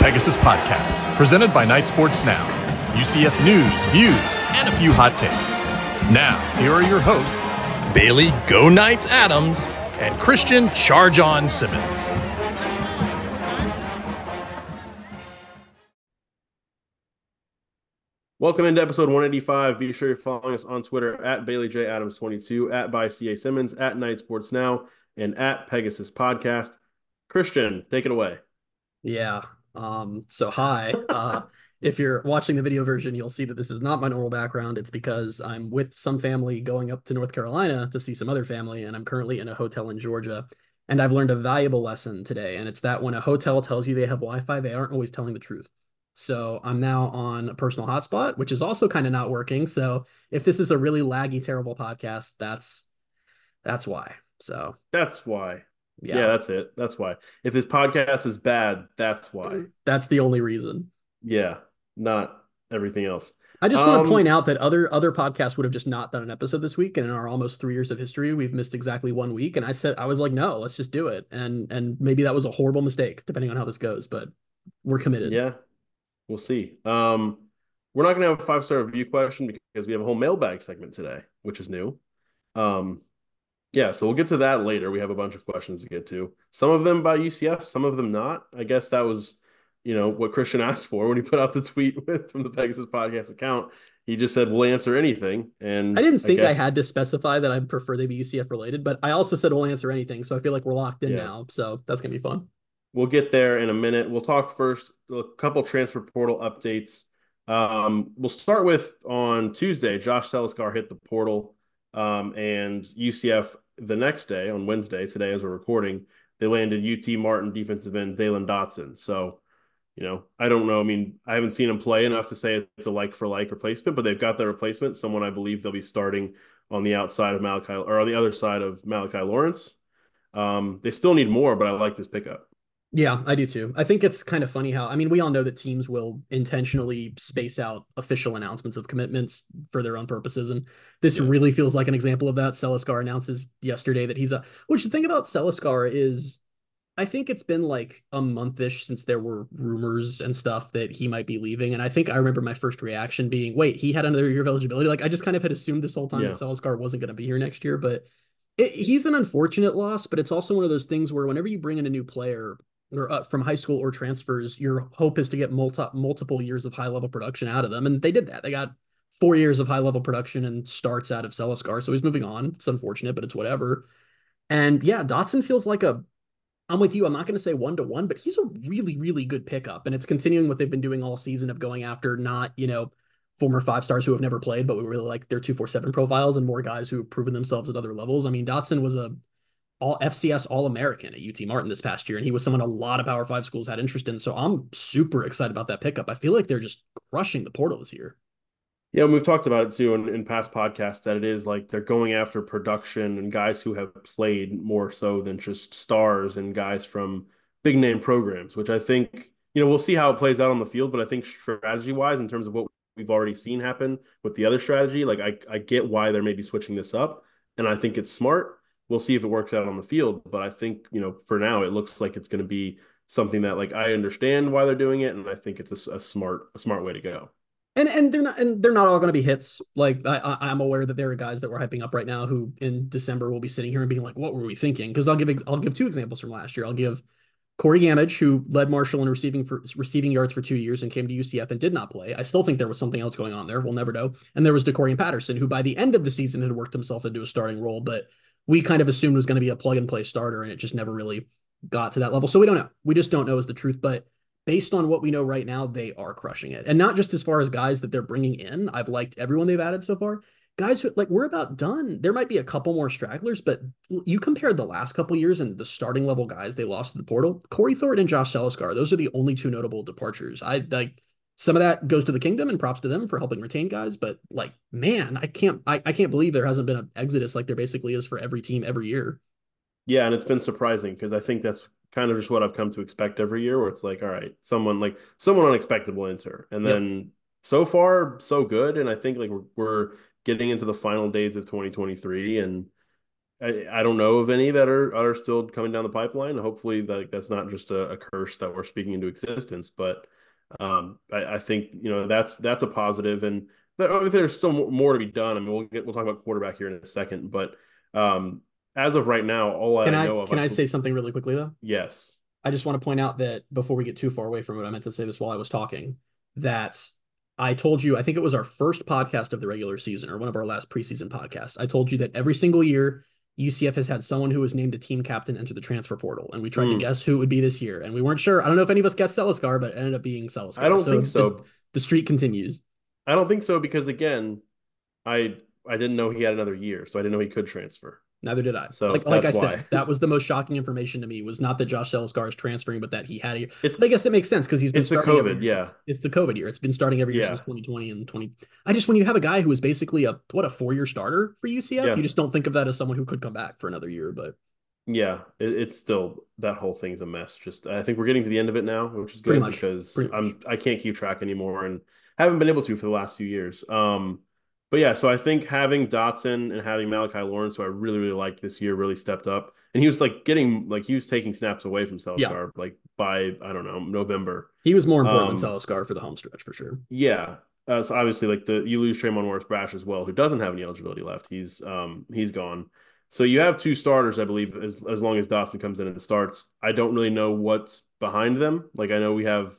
Pegasus Podcast, presented by Knight Sports Now. UCF news, views, and a few hot takes. Now, here are your hosts, Bailey Go Knights Adams and Christian Charge On Simmons. Welcome into episode 185. Be sure you're following us on Twitter at Bailey J Adams 22, at by CA Simmons, at Knight Sports Now, and at Pegasus Podcast. Christian, take it away. Yeah. Um, so hi. Uh, if you're watching the video version, you'll see that this is not my normal background. It's because I'm with some family going up to North Carolina to see some other family, and I'm currently in a hotel in Georgia. And I've learned a valuable lesson today, and it's that when a hotel tells you they have Wi-Fi, they aren't always telling the truth. So I'm now on a personal hotspot, which is also kind of not working. So if this is a really laggy, terrible podcast, that's that's why. So that's why. Yeah. yeah, that's it. That's why. If this podcast is bad, that's why. That's the only reason. Yeah, not everything else. I just um, want to point out that other other podcasts would have just not done an episode this week, and in our almost three years of history, we've missed exactly one week. And I said I was like, no, let's just do it. And and maybe that was a horrible mistake, depending on how this goes. But we're committed. Yeah, we'll see. Um, we're not going to have a five star review question because we have a whole mailbag segment today, which is new. Um, yeah, so we'll get to that later. We have a bunch of questions to get to. Some of them about UCF, some of them not. I guess that was, you know, what Christian asked for when he put out the tweet with from the Pegasus podcast account. He just said we'll answer anything. And I didn't think I, guess... I had to specify that I prefer they be UCF related, but I also said we'll answer anything. So I feel like we're locked in yeah. now. So that's gonna be fun. We'll get there in a minute. We'll talk first a couple transfer portal updates. Um, we'll start with on Tuesday, Josh Celiscar hit the portal. Um, and UCF the next day on Wednesday, today as we're recording, they landed UT Martin defensive end Dalen Dotson. So, you know, I don't know. I mean, I haven't seen him play enough to say it's a like for like replacement, but they've got their replacement. Someone I believe they'll be starting on the outside of Malachi or on the other side of Malachi Lawrence. Um, they still need more, but I like this pickup. Yeah, I do too. I think it's kind of funny how I mean we all know that teams will intentionally space out official announcements of commitments for their own purposes, and this yeah. really feels like an example of that. Celiscar announces yesterday that he's a. Which the thing about Celiscar is, I think it's been like a monthish since there were rumors and stuff that he might be leaving, and I think I remember my first reaction being, "Wait, he had another year of eligibility." Like I just kind of had assumed this whole time yeah. that Celiscar wasn't going to be here next year, but. It, he's an unfortunate loss, but it's also one of those things where whenever you bring in a new player, or uh, from high school or transfers, your hope is to get multi- multiple years of high level production out of them, and they did that. They got four years of high level production and starts out of Celiscar, so he's moving on. It's unfortunate, but it's whatever. And yeah, Dotson feels like a. I'm with you. I'm not going to say one to one, but he's a really, really good pickup, and it's continuing what they've been doing all season of going after not you know former five stars who have never played, but we really like their two four seven profiles and more guys who have proven themselves at other levels. I mean, Dotson was a all FCS All American at UT Martin this past year, and he was someone a lot of Power Five schools had interest in. So I'm super excited about that pickup. I feel like they're just crushing the portal this year. Yeah, and we've talked about it too in, in past podcasts that it is like they're going after production and guys who have played more so than just stars and guys from big name programs, which I think, you know, we'll see how it plays out on the field, but I think strategy wise, in terms of what we've already seen happen with the other strategy, like I, I get why they're maybe switching this up. And I think it's smart we'll see if it works out on the field. But I think, you know, for now, it looks like it's going to be something that like I understand why they're doing it, and I think it's a, a smart a smart way to go. And and they're not and they're not all going to be hits. Like I, I'm aware that there are guys that we're hyping up right now who in December will be sitting here and being like, "What were we thinking?" Because I'll give I'll give two examples from last year. I'll give Corey Gammage, who led Marshall in receiving for receiving yards for two years and came to UCF and did not play. I still think there was something else going on there. We'll never know. And there was DeCorian Patterson, who by the end of the season had worked himself into a starting role, but we kind of assumed was going to be a plug and play starter, and it just never really got to that level. So we don't know. We just don't know is the truth. But based on what we know right now, they are crushing it, and not just as far as guys that they're bringing in. I've liked everyone they've added so far. Guys who like we're about done. There might be a couple more stragglers, but you compared the last couple years and the starting level guys they lost to the portal. Corey Thornton and Josh Celiscar, those are the only two notable departures. I like some of that goes to the kingdom and props to them for helping retain guys but like man i can't i, I can't believe there hasn't been an exodus like there basically is for every team every year yeah and it's been surprising because i think that's kind of just what i've come to expect every year where it's like all right someone like someone unexpected will enter and then yep. so far so good and i think like we're, we're getting into the final days of 2023 and I, I don't know of any that are are still coming down the pipeline. Hopefully, like that's not just a, a curse that we're speaking into existence. But um, I, I, think you know that's that's a positive, and there's still more to be done. I mean, we'll get we'll talk about quarterback here in a second, but um, as of right now, all can I, I know of, can I say something really quickly though? Yes. I just want to point out that before we get too far away from it, I meant to say this while I was talking that I told you, I think it was our first podcast of the regular season or one of our last preseason podcasts. I told you that every single year UCF has had someone who was named a team captain enter the transfer portal, and we tried mm. to hmm. guess who it would be this year, and we weren't sure. I don't know if any of us guessed Celiscar, but it ended up being Celiscar. I don't so think so. The, the streak continues. I don't think so because again, I I didn't know he had another year, so I didn't know he could transfer. Neither did I. So like, like I why. said, that was the most shocking information to me was not that Josh Celiscar is transferring, but that he had a. It's. But I guess it makes sense because he's been. It's the COVID, yeah. Since, it's the COVID year. It's been starting every year yeah. since 2020 and 20. I just when you have a guy who is basically a what a four year starter for UCF, yeah. you just don't think of that as someone who could come back for another year. But yeah, it, it's still that whole thing's a mess. Just I think we're getting to the end of it now, which is good because I'm I can't keep track anymore and haven't been able to for the last few years. Um, but yeah, so I think having Dotson and having Malachi Lawrence, who I really, really liked this year, really stepped up. And he was like getting like he was taking snaps away from Celiscar yeah. like by I don't know November. He was more important um, than Celiscar for the home stretch for sure. Yeah. Uh, so obviously, like the you lose Tre'Mon Morris Brash as well, who doesn't have any eligibility left. He's um he's gone. So you have two starters, I believe, as as long as Dotson comes in and starts. I don't really know what's behind them. Like I know we have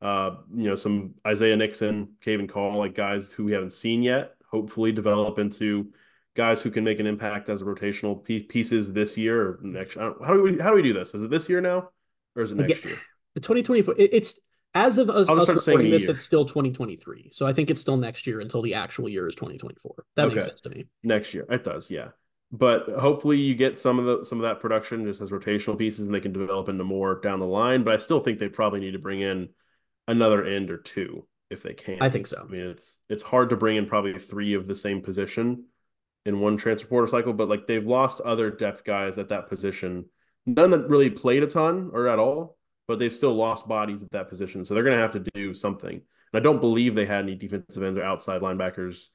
uh you know some Isaiah Nixon, Kavin Call, like guys who we haven't seen yet hopefully develop into guys who can make an impact as rotational pieces this year or next. How do we how do we do this? Is it this year now, or is it next year? The 2024. It's as of us, us recording this, it's still 2023. So I think it's still next year until the actual year is 2024. That okay. makes sense to me. Next year, it does, yeah. But hopefully you get some of the some of that production just as rotational pieces, and they can develop into more down the line. But I still think they probably need to bring in another end or two if they can. I think so. I mean, it's it's hard to bring in probably three of the same position in one transfer portal cycle, but like they've lost other depth guys at that position. None that really played a ton or at all, but they've still lost bodies at that position. So they're going to have to do something. And I don't believe they had any defensive ends or outside linebackers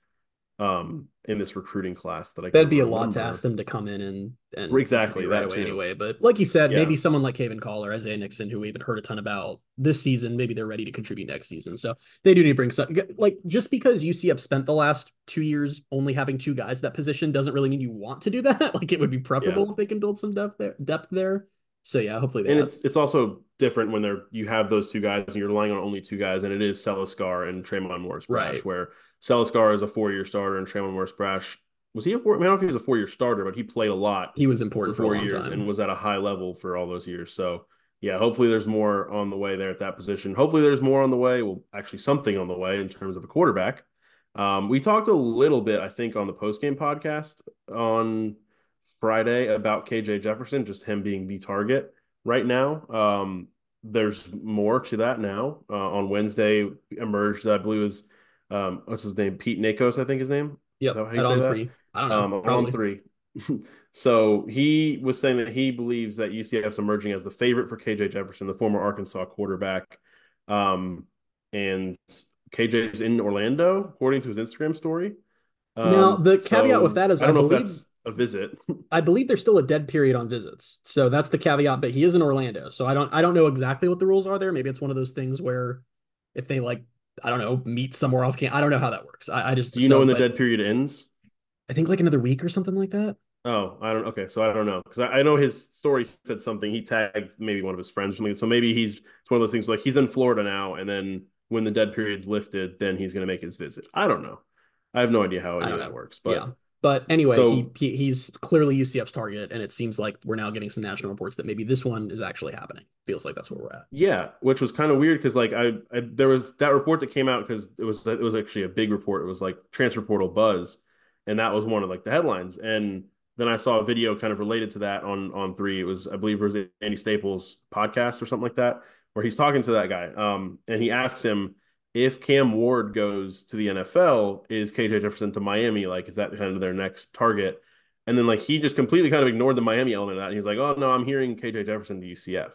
um, in this recruiting class that I that'd be a lot to ask them to come in and and exactly right away too. anyway. But like you said, yeah. maybe someone like Haven Call or Isaiah Nixon, who we haven't heard a ton about this season, maybe they're ready to contribute next season. So they do need to bring some like just because UCF spent the last two years only having two guys that position doesn't really mean you want to do that. like it would be preferable yeah. if they can build some depth there depth there. So yeah, hopefully and have. it's it's also different when they're you have those two guys and you're relying on only two guys, and it is Celiscar and Tre'Mon Morris right. where Celiscar is a four year starter and Tre'Mon Morris Brash was he a four? I, mean, I don't know if he was a four year starter, but he played a lot. He was important for, four years time. and was at a high level for all those years. So yeah, hopefully there's more on the way there at that position. Hopefully there's more on the way. Well, actually something on the way in terms of a quarterback. Um, we talked a little bit, I think, on the post game podcast on Friday about KJ Jefferson, just him being the target right now. Um, there's more to that now. Uh, on Wednesday, emerged, I believe, is um, what's his name? Pete Nakos, I think his name. Yep. At on three. I don't know. Um, on three. so he was saying that he believes that UCF is emerging as the favorite for KJ Jefferson, the former Arkansas quarterback. Um, and KJ is in Orlando, according to his Instagram story. Um, now the caveat so with that is I don't I know believe, if that's a visit. I believe there's still a dead period on visits, so that's the caveat. But he is in Orlando, so I don't I don't know exactly what the rules are there. Maybe it's one of those things where if they like I don't know, meet somewhere off camp. I don't know how that works. I, I just do you so, know when the dead period ends? I think like another week or something like that. Oh, I don't. Okay, so I don't know because I, I, know his story said something. He tagged maybe one of his friends or something. So maybe he's it's one of those things like he's in Florida now, and then when the dead period's lifted, then he's going to make his visit. I don't know. I have no idea how any of that works. But yeah. But anyway, so, he, he, he's clearly UCF's target, and it seems like we're now getting some national reports that maybe this one is actually happening. Feels like that's where we're at. Yeah, which was kind of weird because like I, I, there was that report that came out because it was it was actually a big report. It was like transfer portal buzz, and that was one of like the headlines. And then I saw a video kind of related to that on on three. It was I believe it was Andy Staples podcast or something like that, where he's talking to that guy, um, and he asks him if Cam Ward goes to the NFL, is KJ Jefferson to Miami? Like, is that kind of their next target? And then like he just completely kind of ignored the Miami element of that. And was like, oh no, I'm hearing KJ Jefferson to UCF.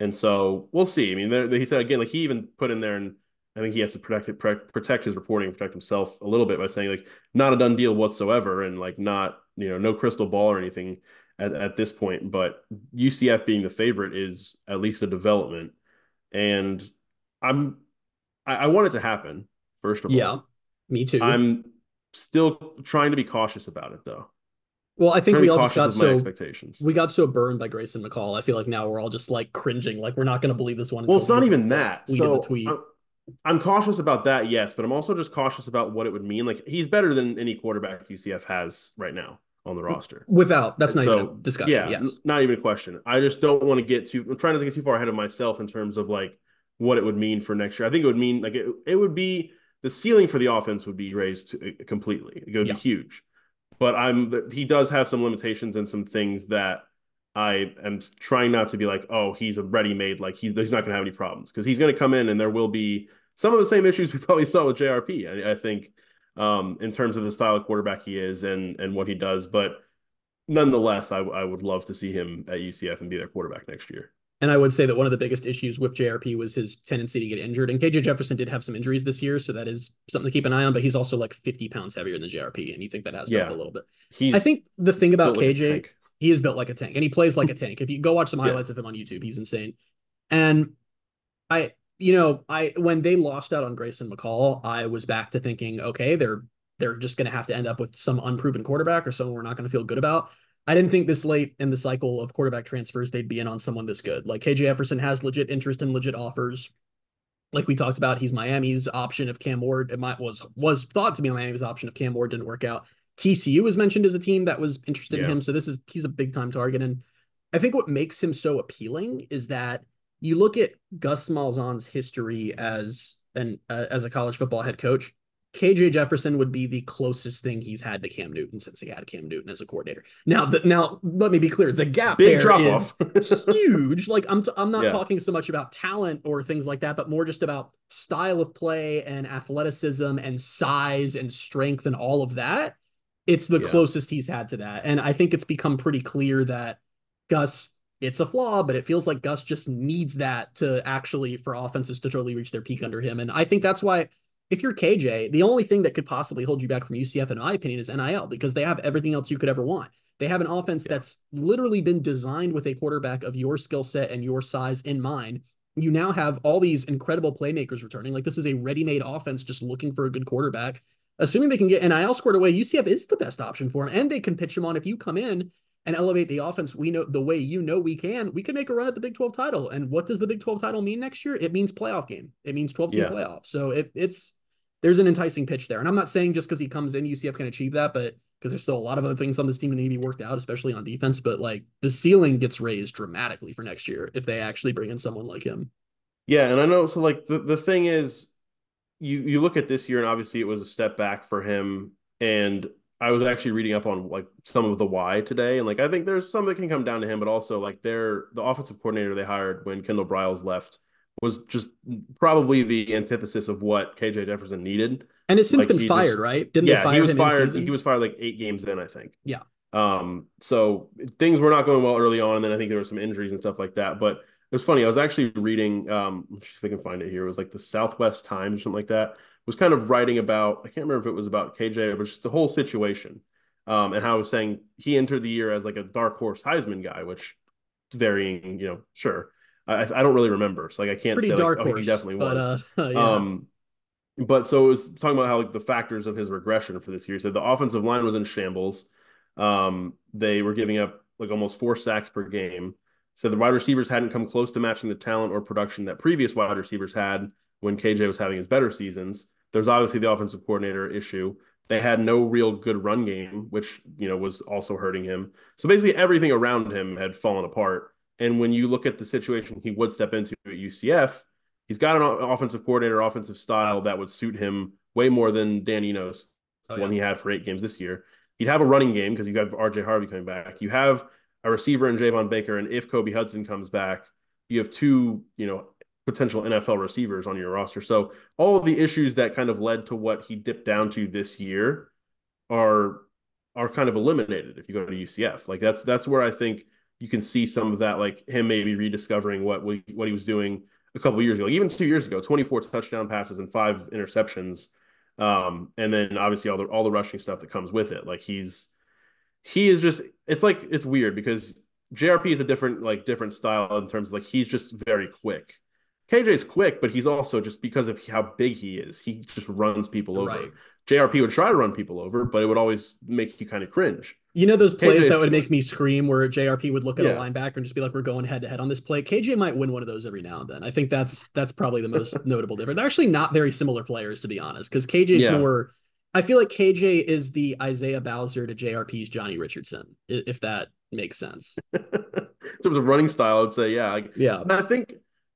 And so we'll see. I mean, he said again, like he even put in there and I think he has to protect protect his reporting, protect himself a little bit by saying like not a done deal whatsoever, and like not you know no crystal ball or anything at, at this point. But UCF being the favorite is at least a development, and I'm I, I want it to happen. First of yeah, all, Yeah, me too. I'm still trying to be cautious about it though. Well, I think we all just got so expectations. We got so burned by Grayson McCall. I feel like now we're all just like cringing, like we're not going to believe this one. Well, it's not even that. So I'm, I'm, cautious about that, yes, but I'm also just cautious about what it would mean. Like he's better than any quarterback UCF has right now on the roster. Without that's not so, even a discussion. Yeah, yes. not even a question. I just don't want to get too. I'm trying to get too far ahead of myself in terms of like what it would mean for next year. I think it would mean like it, it would be the ceiling for the offense would be raised uh, completely. It would yeah. be huge but I'm he does have some limitations and some things that I am trying not to be like, oh, he's a ready-made, like he's he's not going to have any problems because he's going to come in and there will be some of the same issues we probably saw with JRP. I, I think um, in terms of the style of quarterback he is and and what he does, but nonetheless, I, I would love to see him at UCF and be their quarterback next year. And I would say that one of the biggest issues with JRP was his tendency to get injured. And KJ Jefferson did have some injuries this year, so that is something to keep an eye on. But he's also like 50 pounds heavier than JRP, and you think that has yeah. a little bit. He's I think the thing about KJ, like he is built like a tank, and he plays like a tank. If you go watch some highlights yeah. of him on YouTube, he's insane. And I, you know, I when they lost out on Grayson McCall, I was back to thinking, okay, they're they're just going to have to end up with some unproven quarterback or someone we're not going to feel good about. I didn't think this late in the cycle of quarterback transfers they'd be in on someone this good. Like KJ Jefferson has legit interest and legit offers. Like we talked about, he's Miami's option if Cam Ward it might was was thought to be Miami's option if Cam Ward didn't work out. TCU was mentioned as a team that was interested yeah. in him, so this is he's a big time target. And I think what makes him so appealing is that you look at Gus Malzahn's history as an uh, as a college football head coach. KJ Jefferson would be the closest thing he's had to Cam Newton since he had Cam Newton as a coordinator. Now, the, now let me be clear: the gap Big there is huge. Like I'm, t- I'm not yeah. talking so much about talent or things like that, but more just about style of play and athleticism and size and strength and all of that. It's the yeah. closest he's had to that, and I think it's become pretty clear that Gus. It's a flaw, but it feels like Gus just needs that to actually for offenses to totally reach their peak under him, and I think that's why if you're KJ, the only thing that could possibly hold you back from UCF, in my opinion, is NIL because they have everything else you could ever want. They have an offense yeah. that's literally been designed with a quarterback of your skill set and your size in mind. You now have all these incredible playmakers returning. Like this is a ready-made offense just looking for a good quarterback. Assuming they can get NIL squared away, UCF is the best option for him, and they can pitch him on if you come in and elevate the offense. We know the way you know we can. We can make a run at the Big 12 title. And what does the Big 12 title mean next year? It means playoff game. It means 12 team yeah. playoff. So it, it's there's an enticing pitch there. And I'm not saying just because he comes in, UCF can achieve that, but because there's still a lot of other things on this team that need to be worked out, especially on defense. But like the ceiling gets raised dramatically for next year if they actually bring in someone like him. Yeah, and I know. So like the the thing is, you you look at this year, and obviously it was a step back for him. And I was actually reading up on like some of the why today, and like I think there's some that can come down to him, but also like they're the offensive coordinator they hired when Kendal Briles left was just probably the antithesis of what KJ Jefferson needed. And it's since like been fired, just, right? Didn't yeah, he was fired. He was fired like eight games in, I think. Yeah. Um. So things were not going well early on, and then I think there were some injuries and stuff like that. But it was funny. I was actually reading. Um. If I can find it here, it was like the Southwest Times or something like that. Was kind of writing about. I can't remember if it was about KJ, but just the whole situation. Um. And how I was saying he entered the year as like a dark horse Heisman guy, which varying, you know, sure. I, I don't really remember, so like I can't Pretty say dark like, horse, oh, he definitely was. But, uh, yeah. Um, but so it was talking about how like the factors of his regression for this year. He said the offensive line was in shambles. Um, they were giving up like almost four sacks per game. So the wide receivers hadn't come close to matching the talent or production that previous wide receivers had when KJ was having his better seasons. There's obviously the offensive coordinator issue. They had no real good run game, which you know was also hurting him. So basically everything around him had fallen apart. And when you look at the situation he would step into at UCF, he's got an offensive coordinator, offensive style that would suit him way more than Dan Enos, oh, yeah. one he had for eight games this year. He'd have a running game because you have RJ Harvey coming back. You have a receiver in Javon Baker, and if Kobe Hudson comes back, you have two, you know, potential NFL receivers on your roster. So all of the issues that kind of led to what he dipped down to this year are are kind of eliminated if you go to UCF. Like that's that's where I think you can see some of that, like him maybe rediscovering what we, what he was doing a couple years ago, even two years ago, 24 touchdown passes and five interceptions. Um, and then obviously all the all the rushing stuff that comes with it. Like he's he is just it's like it's weird because JRP is a different like different style in terms of like he's just very quick. KJ is quick, but he's also just because of how big he is, he just runs people over. JRP would try to run people over, but it would always make you kind of cringe. You know those plays KJ that would make me scream where JRP would look at yeah. a linebacker and just be like, "We're going head to head on this play." KJ might win one of those every now and then. I think that's that's probably the most notable difference. They're actually not very similar players, to be honest, because KJ is yeah. more. I feel like KJ is the Isaiah Bowser to JRP's Johnny Richardson, if that makes sense. In terms of running style, I would say, yeah, yeah. I think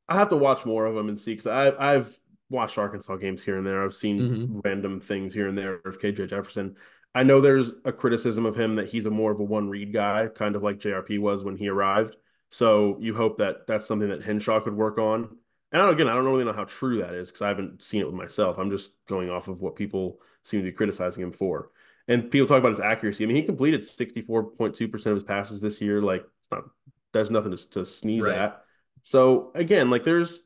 I have to watch more of them and see because I I've watched Arkansas games here and there. I've seen mm-hmm. random things here and there of KJ Jefferson. I know there's a criticism of him that he's a more of a one read guy, kind of like JRP was when he arrived. So you hope that that's something that Henshaw could work on. And again, I don't really know how true that is because I haven't seen it with myself. I'm just going off of what people seem to be criticizing him for. And people talk about his accuracy. I mean, he completed 64.2% of his passes this year. Like, it's not, there's nothing to, to sneeze right. at. So again, like there's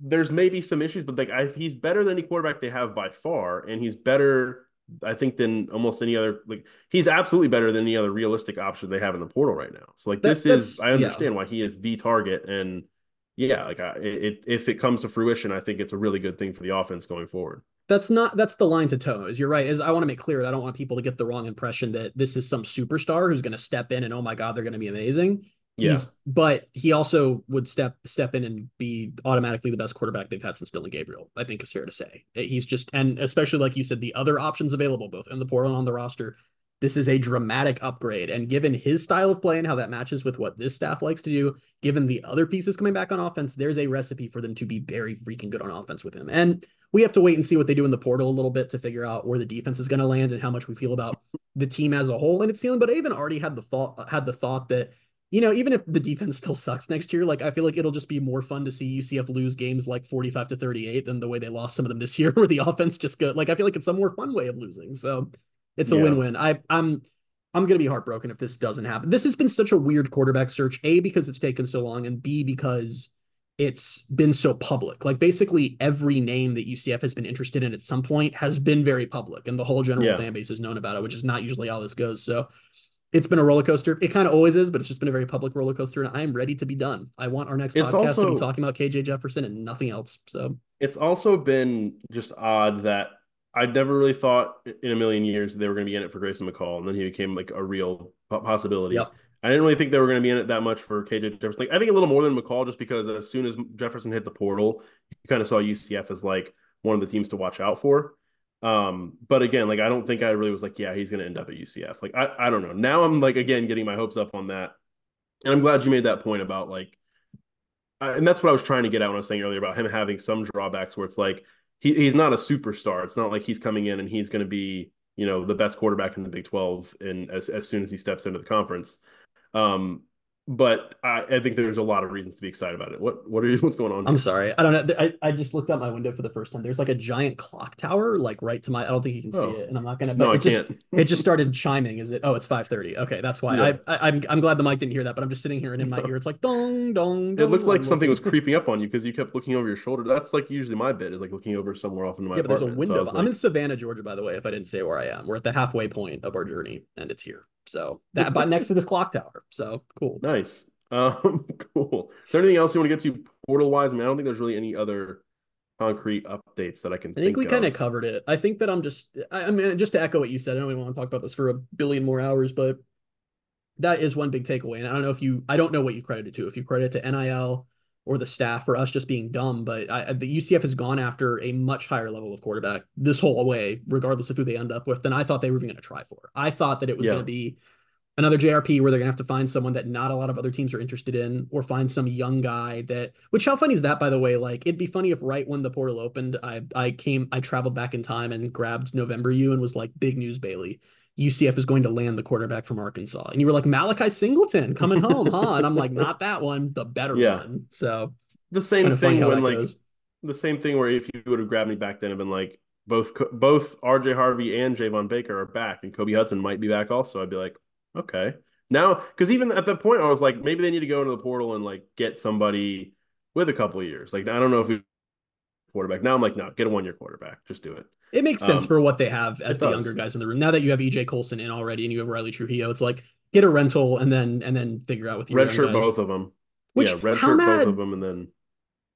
there's maybe some issues, but like I, he's better than any quarterback they have by far, and he's better, I think, than almost any other. Like he's absolutely better than any other realistic option they have in the portal right now. So like this is, I understand yeah. why he is the target, and yeah, like I, it, if it comes to fruition, I think it's a really good thing for the offense going forward. That's not that's the line to toe. Is you're right. Is I want to make clear that I don't want people to get the wrong impression that this is some superstar who's going to step in and oh my god they're going to be amazing yeah. but he also would step step in and be automatically the best quarterback they've had since Dillon Gabriel. I think is fair to say. Eh, he's just and especially like you said, the other options available both in the portal and on the roster. This is a dramatic upgrade, and given his style of play and how that matches with what this staff likes to do, given the other pieces coming back on offense, there's a recipe for them to be very freaking good on offense with him. And we have to wait and see what they do in the portal a little bit to figure out where the defense is going to land and how much we feel about the team as a whole and its ceiling. But I even already had the thought had the thought that you know, even if the defense still sucks next year, like I feel like it'll just be more fun to see UCF lose games like 45 to 38 than the way they lost some of them this year, where the offense just go like I feel like it's a more fun way of losing. So it's a yeah. win-win. I I'm I'm gonna be heartbroken if this doesn't happen. This has been such a weird quarterback search, A, because it's taken so long, and B because it's been so public. Like basically every name that UCF has been interested in at some point has been very public, and the whole general yeah. fan base has known about it, which is not usually how this goes. So it's been a roller coaster. It kind of always is, but it's just been a very public roller coaster, and I am ready to be done. I want our next it's podcast also, to be talking about KJ Jefferson and nothing else. So it's also been just odd that I never really thought in a million years they were going to be in it for Grayson McCall, and then he became like a real possibility. Yep. I didn't really think they were going to be in it that much for KJ Jefferson. Like I think a little more than McCall, just because as soon as Jefferson hit the portal, you kind of saw UCF as like one of the teams to watch out for. Um, but again, like I don't think I really was like, yeah, he's gonna end up at UCF. Like I, I don't know. Now I'm like again getting my hopes up on that. And I'm glad you made that point about like and that's what I was trying to get at when I was saying earlier about him having some drawbacks where it's like he, he's not a superstar. It's not like he's coming in and he's gonna be, you know, the best quarterback in the Big 12 and as, as soon as he steps into the conference. Um, but I, I, think there's a lot of reasons to be excited about it. What what are you, what's going on? I'm sorry, I don't know. I, I just looked out my window for the first time. There's like a giant clock tower, like right to my. I don't think you can oh. see it, and I'm not gonna. But no, it I just, can't. it just started chiming. Is it? Oh, it's 5:30. Okay, that's why. Yeah. I, I am I'm, I'm glad the mic didn't hear that, but I'm just sitting here and in my ear it's like dong dong. dong it looked like something was creeping up on you because you kept looking over your shoulder. That's like usually my bit is like looking over somewhere off into my. Yeah, but there's a window. So I'm like... in Savannah, Georgia, by the way. If I didn't say where I am, we're at the halfway point of our journey, and it's here. So that, but next to this clock tower. So cool. Nice. Um, cool. Is there anything else you want to get to portal wise? I mean, I don't think there's really any other concrete updates that I can. I think, think we kind of covered it. I think that I'm just. I mean, just to echo what you said. I don't even want to talk about this for a billion more hours, but that is one big takeaway. And I don't know if you. I don't know what you credit it to. If you credit it to NIL or the staff or us just being dumb, but I, the UCF has gone after a much higher level of quarterback this whole way, regardless of who they end up with, than I thought they were even going to try for. I thought that it was yeah. going to be another JRP where they're gonna have to find someone that not a lot of other teams are interested in, or find some young guy that. Which how funny is that, by the way? Like it'd be funny if right when the portal opened, I I came I traveled back in time and grabbed November U and was like, big news, Bailey. UCF is going to land the quarterback from Arkansas, and you were like Malachi Singleton coming home, huh? And I'm like, not that one, the better yeah. one. So the same thing when like goes. the same thing where if you would have grabbed me back then, I've been like, both both RJ Harvey and Javon Baker are back, and Kobe Hudson might be back also. I'd be like, Okay. Now, because even at that point, I was like, maybe they need to go into the portal and like get somebody with a couple of years. Like I don't know if we quarterback. Now I'm like, no, get a one year quarterback. Just do it. It makes sense Um, for what they have as the does. younger guys in the room. Now that you have EJ Colson in already and you have Riley Trujillo, it's like get a rental and then and then figure out with your Redshirt both of them. Which yeah, redshirt mad both of them, and then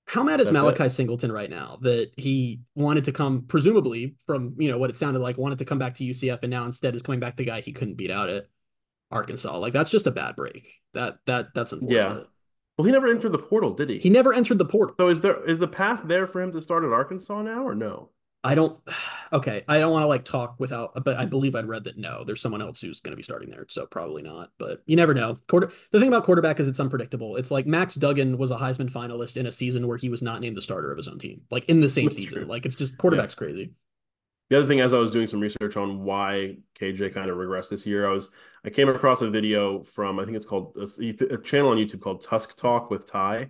how mad is That's it. Malachi Singleton right now that he wanted to come presumably from you know what it sounded like wanted to come back to UCF and now instead is coming back the guy he couldn't beat out at Arkansas. Like that's just a bad break. That that that's unfortunate. Yeah. well, he never entered the portal, did he? He never entered the portal. so is there is the path there for him to start at Arkansas now, or no? I don't. Okay, I don't want to like talk without, but I believe I'd read that no, there's someone else who's going to be starting there, so probably not. But you never know. Quarter. The thing about quarterback is it's unpredictable. It's like Max Duggan was a Heisman finalist in a season where he was not named the starter of his own team, like in the same That's season. true. Like it's just quarterback's crazy. The other thing, as I was doing some research on why KJ kind of regressed this year, I was I came across a video from I think it's called a, a channel on YouTube called Tusk Talk with Ty,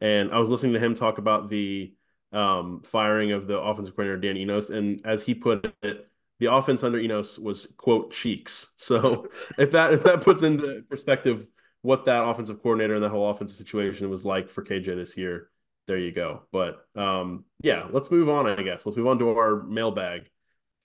and I was listening to him talk about the um, firing of the offensive coordinator Dan Enos, and as he put it, the offense under Enos was quote cheeks. So if that if that puts into perspective what that offensive coordinator and that whole offensive situation was like for KJ this year, there you go. But um, yeah, let's move on. I guess let's move on to our mailbag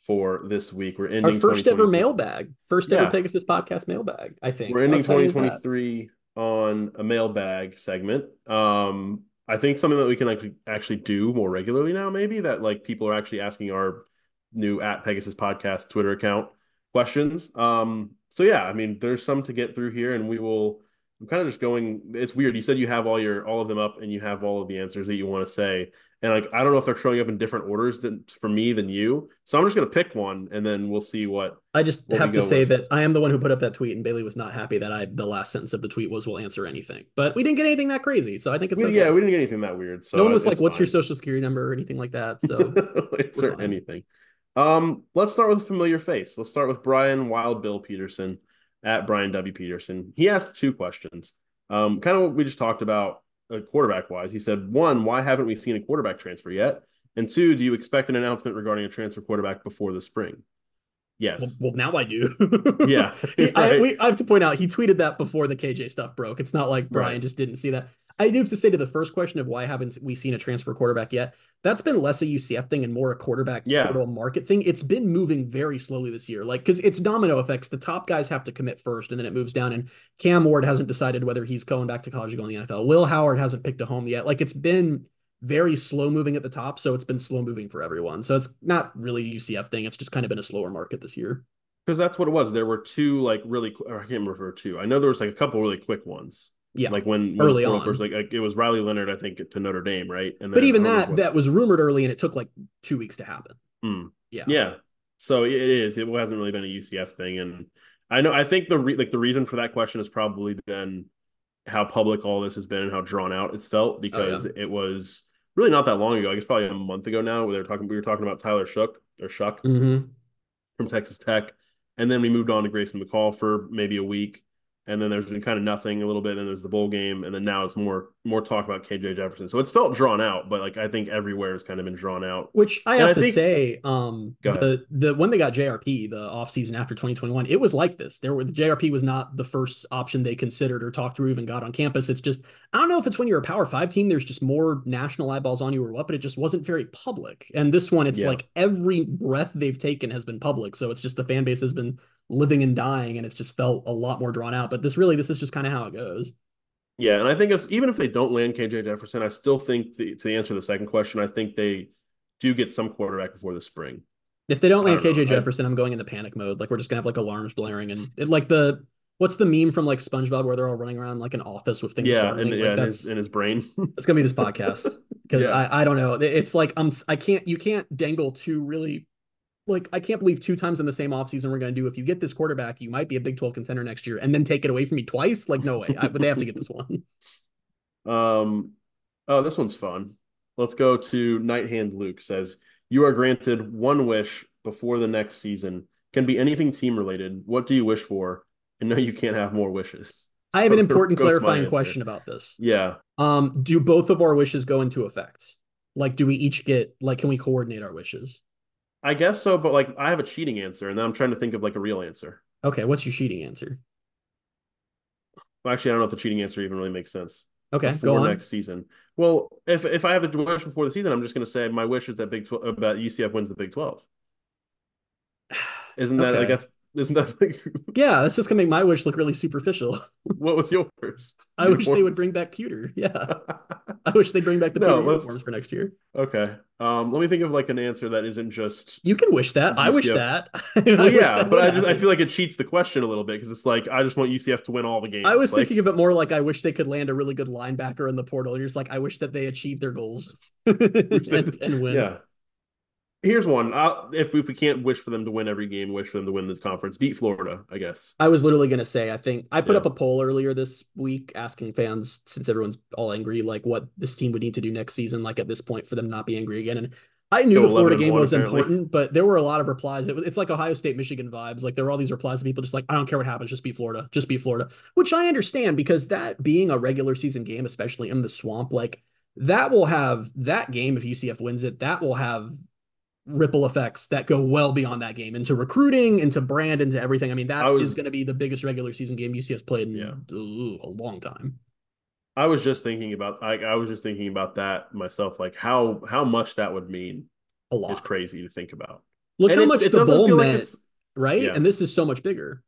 for this week. We're ending Our first ever mailbag, first ever Yeah. Pegasus podcast mailbag. I think We're ending is that? 2023 on a mailbag segment. Um, I think something that we can actually actually do more regularly now, maybe that like people are actually asking our new at Pegasus podcast Twitter account questions. Um, so yeah, I mean, there's some to get through here, and we will. I'm kind of just going. It's weird. You said you have all your all of them up, and you have all of the answers that you want to say, and like I don't know if they're showing up in different orders than for me than you. So I'm just gonna pick one, and then we'll see what I just what have to say with. that I am the one who put up that tweet, and Bailey was not happy that I the last sentence of the tweet was "We'll answer anything," but we didn't get anything that crazy, so I think it's we, okay. yeah, we didn't get anything that weird. So no one was like, "What's your social security number?" or anything like that. So answer anything. Um, let's start with a familiar face. Let's start with Brian Wild Bill Peterson at Brian W. Peterson. He asked two questions. Um, kind of what we just talked about Uh, quarterback wise. He said, one, why haven't we seen a quarterback transfer yet? And two, do you expect an announcement regarding a transfer quarterback before the spring? Yes. well, well, now I do. yeah. He- I, we, I have to point out he tweeted that before the KJ stuff broke. It's not like Brian Right. just didn't see that. I do have to say to the first question of why haven't we seen a transfer quarterback yet? That's been less a UCF thing and more a quarterback Yeah. portal market thing. It's been moving very slowly this year, like because it's domino effects. The top guys have to commit first, and then it moves down. And Cam Ward hasn't decided whether he's going back to college or going to the NFL. Will Howard hasn't picked a home yet. Like it's been very slow moving at the top, so it's been slow moving for everyone. So it's not really a UCF thing. It's just kind of been a slower market this year. Because that's what it was. There were two like really, or I can't remember two. I know there was like a couple really quick ones. Yeah. Like when, when Early portal on. first, like, like it was Riley Leonard, I think, to Notre Dame, right? And But even I don't know that that was rumored early, and it took like two weeks to happen. Hmm. Yeah. Yeah. So it is. It hasn't really been a UCF thing, and I know. I think the re- like the reason for that question has probably been how public all this has been and how drawn out it's felt because it was really not that long ago. I guess probably a month ago now. Where they're talking, we were talking about Tyler Shook or Shuck Mm-hmm. from Texas Tech, and then we moved on to Grayson McCall for maybe a week, and then there's been kind of nothing a little bit. And then there's the bowl game, and then now it's more more talk about KJ Jefferson. So it's felt drawn out, but like I think everywhere has kind of been drawn out. Which I And have I to think- say, um, the the when they got JRP, the offseason after 2021, it was like this. There were the JRP was not the first option they considered or talked to or even got on campus. It's just I don't know if it's when you're a Power Five team, there's just more national eyeballs on you or what, but it just wasn't very public. And this one, it's Yeah. like every breath they've taken has been public. So it's just the fan base has been living and dying, and it's just felt a lot more drawn out. But this really, this is just kind of how it goes. Yeah, and I think it's, even if they don't land KJ Jefferson, I still think the, to answer the second question, I think they do get some quarterback before the spring. If they don't land don't know. KJ Jefferson, I'm going into panic mode. Like we're just gonna have like alarms blaring and it, like the what's the meme from like SpongeBob where they're all running around like an office with things Yeah, burning? and like yeah, in his, in his brain. it's gonna be this podcast because Yeah. I I don't know. It's like I'm I can't you can't dangle two really like I can't believe two times in the same offseason we're gonna do if you get this quarterback you might be a Big 12 contender next year and then take it away from me twice. Like no way. I, but they have to get this one. Um, oh, this one's fun. Let's go to Night Hand Luke says, You are granted one wish before the next season. Can be anything team related. What do you wish for? And no, you can't have more wishes. I have an important clarifying question about this. Yeah. Um, do both of our wishes go into effect? Like, do we each get like can we coordinate our wishes? I guess so, but like I have a cheating answer, and then I'm trying to think of like a real answer. Okay, what's your cheating answer? Well, actually, I don't know if the cheating answer even really makes sense. Okay, before go on. next season. Well, if if I have a wish before the season, I'm just going to say my wish is that Big 12 uh, about UCF wins the Big 12. Isn't that I guess isn't that like Yeah, that's just gonna make my wish look really superficial. what was yours? I wish they would bring back pewter. Yeah, I wish they'd bring back the No, pewter let's- uniforms for next year. okay. Um, let me think of like an answer that isn't just You can wish that. I wish UCF. that. I well, wish yeah, that but I just I feel like it cheats the question a little bit because it's like I just want UCF to win all the games. I was Like, thinking of it more like I wish they could land a really good linebacker in the portal. You're just like, I wish that they achieved their goals and, and win. Yeah. Here's one. i if if we can't wish for them to win every game, wish for them to win the conference, beat Florida. I guess. I was literally going to say, I think I put Yeah. up a poll earlier this week asking fans, since everyone's all angry, like what this team would need to do next season, like at this point for them not be angry again. And I knew Go the Florida game one, was apparently. important, but there were a lot of replies. It, it's like Ohio State, Michigan vibes. Like there were all these replies of people just like, I don't care what happens, just beat Florida, just beat Florida, which I understand because that being a regular season game, especially in the swamp, like that will have that game, if UCF wins it, that will have ripple effects that go well beyond that game into recruiting, into brand, into everything. I mean, that I is going to be the biggest regular season game UCF played in Yeah. ooh, a long time. I was just thinking about. I, I was just thinking about that myself. Like how how much that would mean A is lot. crazy to think about. Look And how it- much it the bowl feel like meant, right? yeah. And this is so much bigger.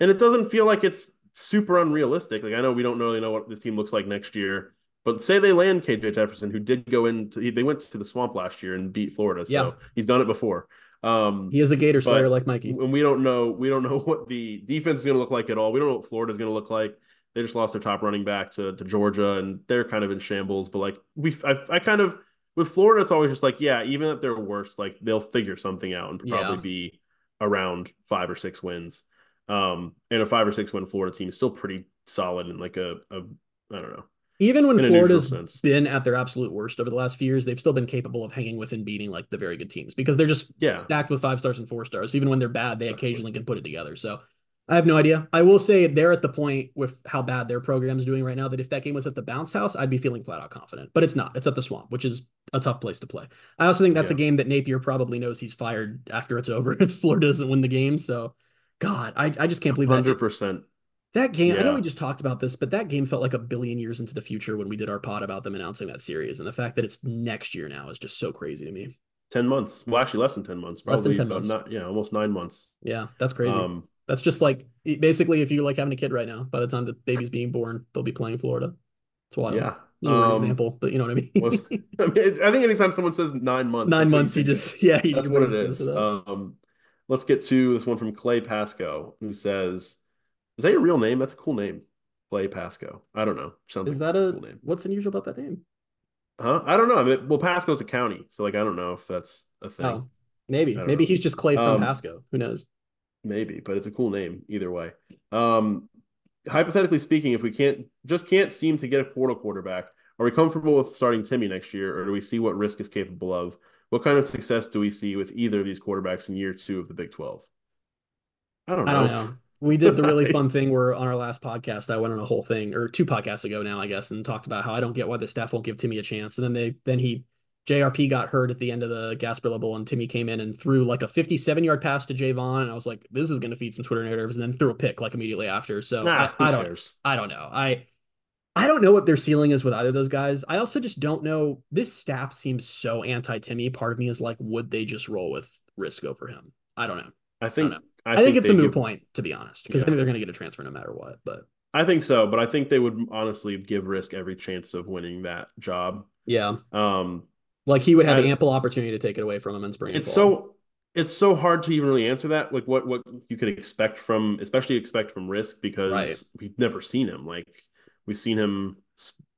and it doesn't feel like it's super unrealistic. Like I know we don't really know what this team looks like next year, but say they land KJ Jefferson, who did go into they went to the swamp last year and beat Florida, so Yeah. he's done it before. Um, He is a Gator Slayer like Mikey. and we don't know we don't know what the defense is going to look like at all. We don't know what Florida is going to look like. They just lost their top running back to to Georgia, and they're kind of in shambles. But like we, I, I kind of with Florida, it's always just like yeah, even if they're worse, like they'll figure something out and probably Yeah. be around five or six wins. Um, and a five or six win Florida team is still pretty solid and like a, a I don't know. Even when in a neutral Florida's been at their absolute worst over the last few years, they've still been capable of hanging with and beating like the very good teams because they're just Yeah. stacked with five stars and four stars. Even when they're bad, they occasionally can put it together. So I have no idea. I will say they're at the point with how bad their program's doing right now that if that game was at the bounce house, I'd be feeling flat out confident. But it's not. It's at the swamp, which is a tough place to play. I also think that's a game that Napier probably knows he's fired after it's over if Florida doesn't win the game. So God, I, I just can't believe that. Hundred percent. That game, I know we just talked about this, but that game felt like a billion years into the future when we did our pod about them announcing that series. And the fact that it's next year now is just so crazy to me. Ten months. Well, actually, less than ten months. Less than Probably 10 months. Not, yeah, almost nine months. Yeah, that's crazy. Um, that's just like basically if you're like having a kid right now, by the time the baby's being born, they'll be playing Florida. It's wild. yeah. This is a weird Um, example, but you know what I mean? was- I mean, I think anytime someone says nine months, Nine months, you think just, yeah, you That's what it is. Um, let's get to this one from Clay Pasco, who says, "Is that your real name? That's a cool name, Clay Pasco. I don't know. Sounds is like that a cool name, what's unusual about that name? huh? I don't know. I mean, well, Pasco's a county, so like I don't know if that's a thing. Oh, maybe. Maybe know. he's just Clay from Um, Pasco. Who knows? Maybe, but it's a cool name either way. Um, hypothetically speaking, if we can't just can't seem to get a portal quarterback, are we comfortable with starting Timmy next year, or do we see what risk is capable of? What kind of success do we see with either of these quarterbacks in year two of the Big Twelve? I don't know. I don't know. We did the really fun thing where on our last podcast, I went on a whole thing, or two podcasts ago now, I guess, and talked about how I don't get why the staff won't give Timmy a chance. And then they, then he, JRP got hurt at the end of the Gasparilla Bowl, and Timmy came in and threw like a 57 yard pass to Javon. And I was like, this is going to feed some Twitter narratives, and then threw a pick like immediately after. So Nah, I, I don't, cares? I don't know. I, I don't know what their ceiling is with either of those guys. I also just don't know. This staff seems so anti Timmy. Part of me is like, would they just roll with risk over him? I don't know. I think know. I, I, think, it's a moot give- point, to be honest, because I think they're going to get a transfer no matter what. But I think so, but I think they would honestly give Risk every chance of winning that job. yeah, Um, like he would have I- ample opportunity to take it away from him in spring. it's so it's so hard to even really answer that. Like what what you could expect from, especially expect from Risk because Right. we've never seen him. Like we've seen him.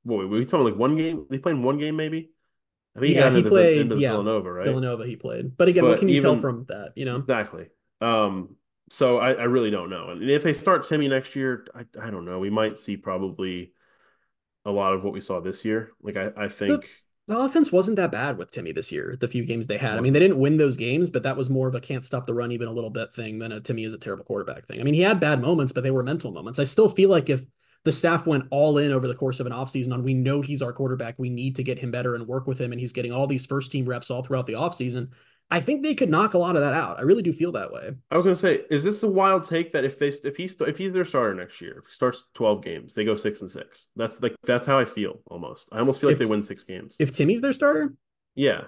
What we talking like one game? They played one game maybe. I think he Yeah, got he the- played- into yeah, Villanova, right? Villanova. He played, but again, what can you tell from that? You know, Exactly. Um, so I, I really don't know. And if they start Timmy next year, I, I don't know. We might see probably a lot of what we saw this year. Like I, I think the offense wasn't that bad with Timmy this year. The few games they had, I mean, they didn't win those games, but that was more of a can't stop the run even a little bit thing than a Timmy is a terrible quarterback thing. I mean, he had bad moments, but they were mental moments. I still feel like if the staff went all in over the course of an offseason on we know he's our quarterback, we need to get him better and work with him, and he's getting all these first team reps all throughout the offseason. I think they could knock a lot of that out. I really do feel that way. I was gonna say, is this a wild take that if they if he's if he's their starter next year, if he starts twelve games, they go six and six. That's like that's how I feel almost. I almost feel like If- they win six games. If Timmy's their starter, yeah,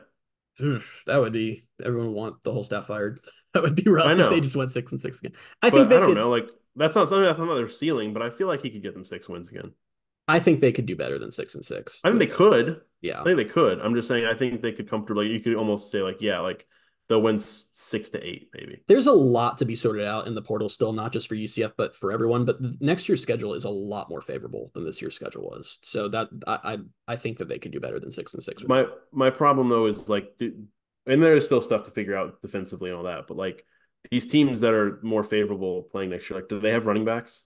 oof, that would be everyone would want the whole staff fired. That would be rough I if know. they just went six and six again. I but think they I don't could. know. Like that's not something that's not their ceiling, but I feel like he could get them six wins again. I think they could do better than six and six. I think they could. Yeah. I think they could. I'm just saying. I think they could comfortably. You could almost say like, yeah, like they'll win six to eight, maybe. There's a lot to be sorted out in the portal still, not just for UCF, but for everyone. But the next year's schedule is a lot more favorable than this year's schedule was. So that I I, I think that they could do better than six and six. My my problem though is like, and there is still stuff to figure out defensively and all that, but like these teams that are more favorable playing next year, like, do they have running backs?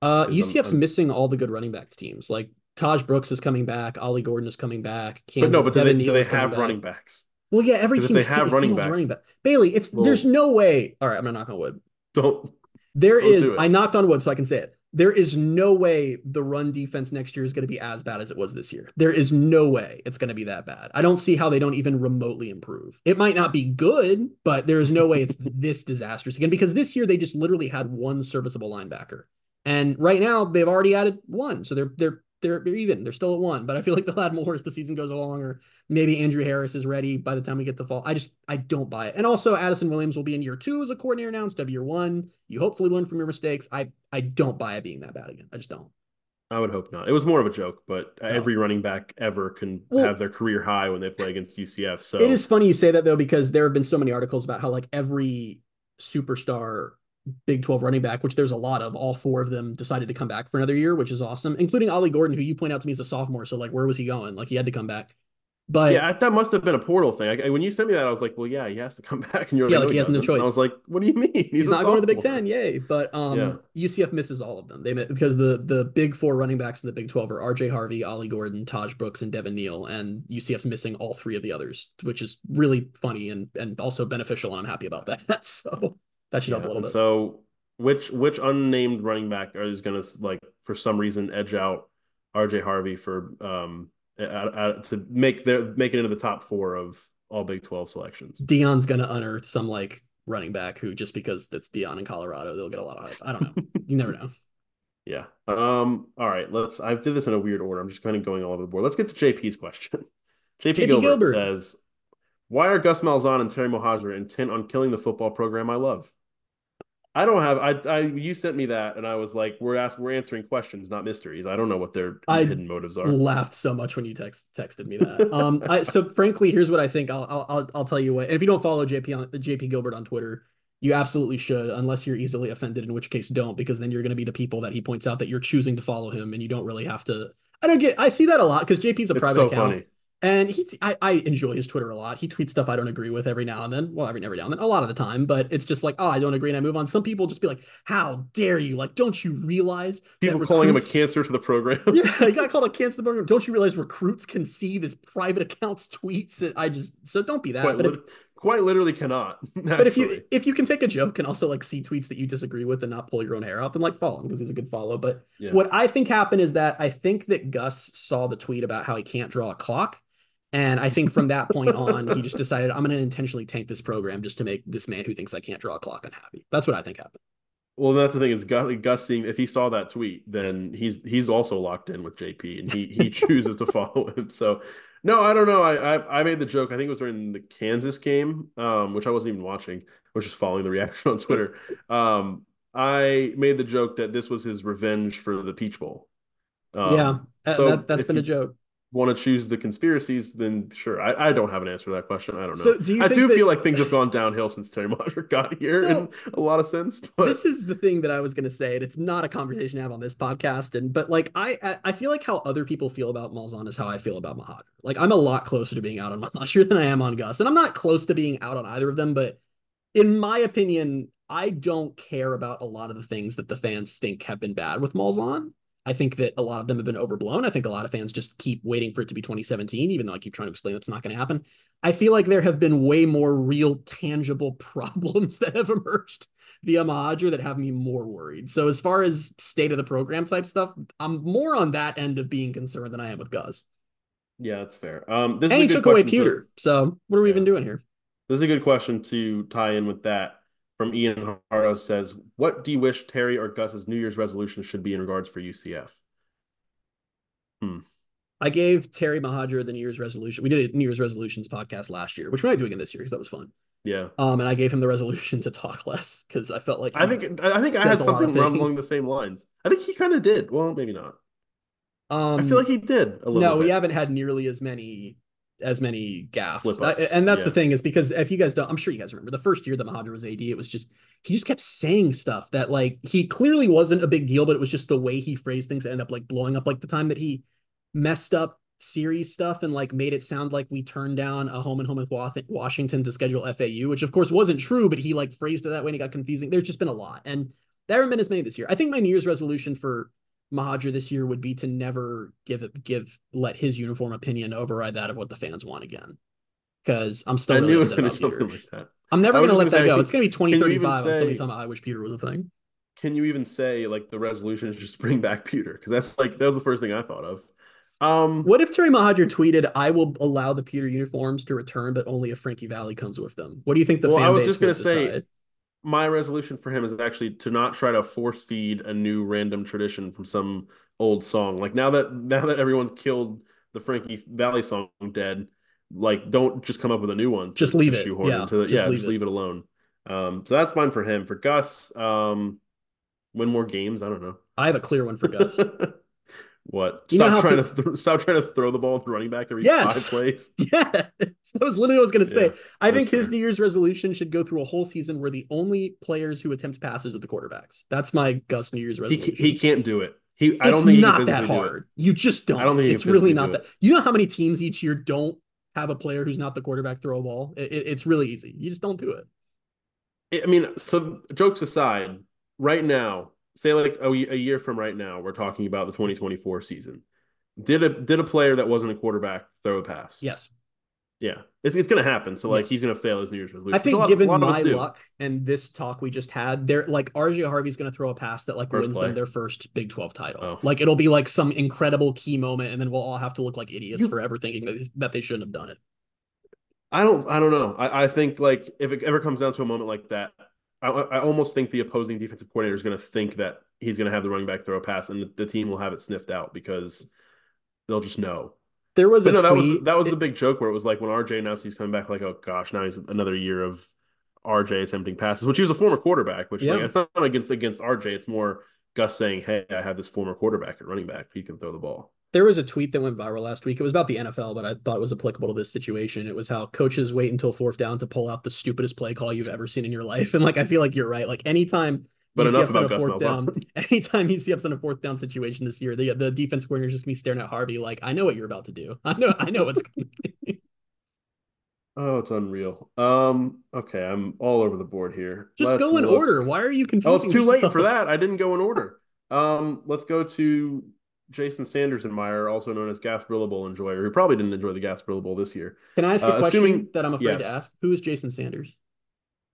Uh, UCF's I'm- missing all the good running back teams. Like Taj Brooks is coming back, Ollie Gordon is coming back. But no, Kansas- but do they, do they have back. running backs? Well, yeah, every team they have running backs- running back. Bailey, it's Well- there's no way. All right, I'm gonna knock on wood. Don't. There Don't is. do. I knocked on wood, so I can say it. There is no way the run defense next year is going to be as bad as it was this year. There is no way it's going to be that bad. I don't see how they don't even remotely improve. It might not be good, but there is no way it's this disastrous again because this year they just literally had one serviceable linebacker, and right now they've already added one, so they're they're they're, they're even. They're still at one, but I feel like they'll add more as the season goes along, or maybe Andrew Harris is ready by the time we get to fall. I just I don't buy it. And also Addison Williams will be in year two as a coordinator now instead of year one. You hopefully learn from your mistakes. I I don't buy it being that bad again. I just don't. I would hope not. It was more of a joke, but No. every running back ever can Well- have their career high when they play against UCF. So It is funny you say that though, because there have been so many articles about how like every superstar Big 12 running back, which there's a lot of, all four of them decided to come back for another year, which is awesome, including Ollie Gordon, who you point out to me is a sophomore. So like, where was he going? Like he had to come back. But yeah, that must have been a portal thing. I, when you sent me that, I was like, well, yeah, he has to come back. And you're Yeah, like, no, he has no doesn't. And choice. I was like, what do you mean? He's, he's, not going to the Big. Ten, yay! But um, Yeah. UCF misses all of them. They because the the big four running backs in the Big Twelve are R.J. Harvey, Ollie Gordon, Taj Brooks, and Devin Neal, and UCF's missing all three of the others, which is really funny and and also beneficial, and I'm happy about that. So that should help a little bit. So which which unnamed running back is going to like for some reason edge out RJ Harvey for um at, at- to make their make it into the top four of all Big Twelve selections? Deion's gonna unearth some like running back who just because it's Deion in Colorado, they'll get a lot of hype. I don't know. you never know. Yeah. Um. All right. Let's. I did this in a weird order. I'm just kind of going all over the board. Let's get to JP's question. JP, JP Gilbert, Gilbert. says, "Why are Gus Malzahn and Terry Mohajir intent on killing the football program I love?" I don't have. I. I. You sent me that, and I was like, "We're asking. We're answering questions, not mysteries." I don't know what their I hidden motives are. laughed so much when you text texted me that. Um, I so frankly, here's what I think. I'll I'll I'll, I'll tell you what. And if you don't follow JP on JP Gilbert on Twitter, you absolutely should, unless you're easily offended, in which case don't, because then you're going to be the people that he points out that you're choosing to follow him, and you don't really have to. I don't get. I see that a lot because JP's a It's private so account. funny. And he, I, I enjoy his Twitter a lot. He tweets stuff I don't agree with every now and then. Well, every every now and then, a lot of the time. But it's just like, oh, I don't agree, and I move on. Some people just be like, "How dare you? Like, don't you realize People calling him a cancer to the program. yeah, he got called a cancer to the program. Don't you realize recruits can see this private accounts tweets? And I just so don't be that. quite, but if, quite literally cannot. but if you if you can take a joke and also like see tweets that you disagree with and not pull your own hair out, then like follow him because he's a good follow. But Yeah. what I think happened is that I think that Gus saw the tweet about how he can't draw a clock. And I think from that point on, he just decided I'm going to intentionally tank this program just to make this man who thinks I can't draw a clock unhappy. That's what I think happened. Well, that's the thing is Gus, Gus seeing if he saw that tweet, then he's he's also locked in with JP, and he he chooses to follow him. So, no, I don't know. I, I I made the joke. I think it was during the Kansas game, um, which I wasn't even watching. I was just following the reaction on Twitter. Um, I made the joke that this was his revenge for the Peach Bowl. Um, yeah, that, so that, that's if been a joke. Want to choose the conspiracies? Then sure. I, I don't have an answer to that question. I don't know. So do you I do that- feel like things have gone downhill since Terry Moser got here No. in a lot of sense. But this is the thing that I was gonna say, and it's not a conversation to have on this podcast. And but like I I- I feel like how other people feel about Malzahn is how I feel about Mohajir. Like I'm a lot closer to being out on Mohajir than I am on Gus, and I'm not close to being out on either of them. But in my opinion, I don't care about a lot of the things that the fans think have been bad with Malzahn. I think that a lot of them have been overblown. I think a lot of fans just keep waiting for it to be 2017, even though I keep trying to explain it's not going to happen. I feel like there have been way more real, tangible problems that have emerged via Mohajir that have me more worried. So as far as state of the program type stuff, I'm more on that end of being concerned than I am with Gus. yeah, that's fair. Um, this and is he a good took away question, so- Pewter. So what are we Yeah. even doing here? This is a good question to tie in with that. From Ian Haro says, "What do you wish Terry or Gus's New Year's resolution should be in regards for UCF?" Hmm. I gave Terry Mohajir the New Year's resolution. We did a New Year's resolutions podcast last year, which we're not doing it this year because that was fun. Yeah. Um, and I gave him the resolution to talk less because I felt like I think I think I had something along the same lines. I think he kind of did. Well, maybe not. Um, I feel like he did a little. No, bit. we haven't had nearly as many as many gaffes. and that's yeah. the thing is because if you guys don't, I'm sure you guys remember the first year that Mohajir was AD, it was just he just kept saying stuff that like he clearly wasn't a big deal, but it was just the way he phrased things that ended up like blowing up. Like the time that he messed up series stuff and like made it sound like we turned down a home and home with Washington to schedule FAU, which of course wasn't true, but he like phrased it that way and it got confusing. There's just been a lot. And there haven't been as many this year. I think my New Year's resolution for Mohajir this year would be to never give it give let his uniform opinion override that of what the fans want again. Because I'm still I really knew it was going to be something like that. I'm never going to let that go. It's going to be 2035. I'm still talking about I wish Pewter was a thing. Can you even say like the resolution is just bring back Pewter? Because that's like that was the first thing I thought of. Um, what if Terry Mohajir tweeted, "I will allow the Pewter uniforms to return, but only if Frankie Valli comes with them"? What do you think the well, fan I was just going to say. My resolution for him is actually to not try to force feed a new random tradition from some old song. Like now that now that everyone's killed the Frankie Valli song dead, like don't just come up with a new one. Just leave it. Yeah, the, just, yeah leave, just it. leave it alone. Um, so that's fine for him. For Gus, um, win more games. I don't know. I have a clear one for Gus. What? You stop trying to th- stop trying to throw the ball to running back every yes. five plays. Yeah, that was literally what I was going to say. Yeah, I think his fair. New Year's resolution should go through a whole season where the only players who attempt passes are the quarterbacks. That's my Gus New Year's resolution. He, he can't do it. He, I don't think it's not that hard. You just don't. I don't think it's really not that. You know how many teams each year don't have a player who's not the quarterback throw a ball? It, it, it's really easy. You just don't do it. I mean, so jokes aside, right now say like a, a year from right now, we're talking about the 2024 season. Did a did a player that wasn't a quarterback throw a pass? Yes. Yeah, it's it's gonna happen. So like yes. he's gonna fail his New Year's resolution. I think lot, given my luck and this talk we just had, they're like RJ Harvey's gonna throw a pass that like first wins play. them their first Big Twelve title. Oh. Like it'll be like some incredible key moment, and then we'll all have to look like idiots you... forever thinking that, that they shouldn't have done it. I don't I don't know. I, I think like if it ever comes down to a moment like that, I, I almost think the opposing defensive coordinator is going to think that he's going to have the running back throw a pass, and the, the, team will have it sniffed out because they'll just know. There was but a no, that was that was it, the big joke where it was like when RJ announced he's coming back, like oh gosh, now he's another year of RJ attempting passes, which he was a former quarterback. Which yeah. like it's not against against RJ, it's more Gus saying, hey, I have this former quarterback at running back, he can throw the ball there was a tweet that went viral last week. It was about the NFL, but I thought it was applicable to this situation. It was how coaches wait until fourth down to pull out the stupidest play call you've ever seen in your life. And like I feel like you're right. Like anytime but enough about fourth down, anytime you see ups on a fourth down situation this year, the the defense coordinator is just gonna be staring at Harvey like, I know what you're about to do. I know I know what's gonna. Oh, it's unreal. Um, okay, I'm all over the board here. Just let's go in look. order. Why are you confused? Oh, it's too yourself? late for that. I didn't go in order. Um, let's go to Jason Sanderson-Meyer, also known as Gasparilla Bowl enjoyer, who probably didn't enjoy the Gasparilla Bowl this year. Can I ask a uh, question assuming, that I'm afraid yes. to ask? Who is Jason Sanders?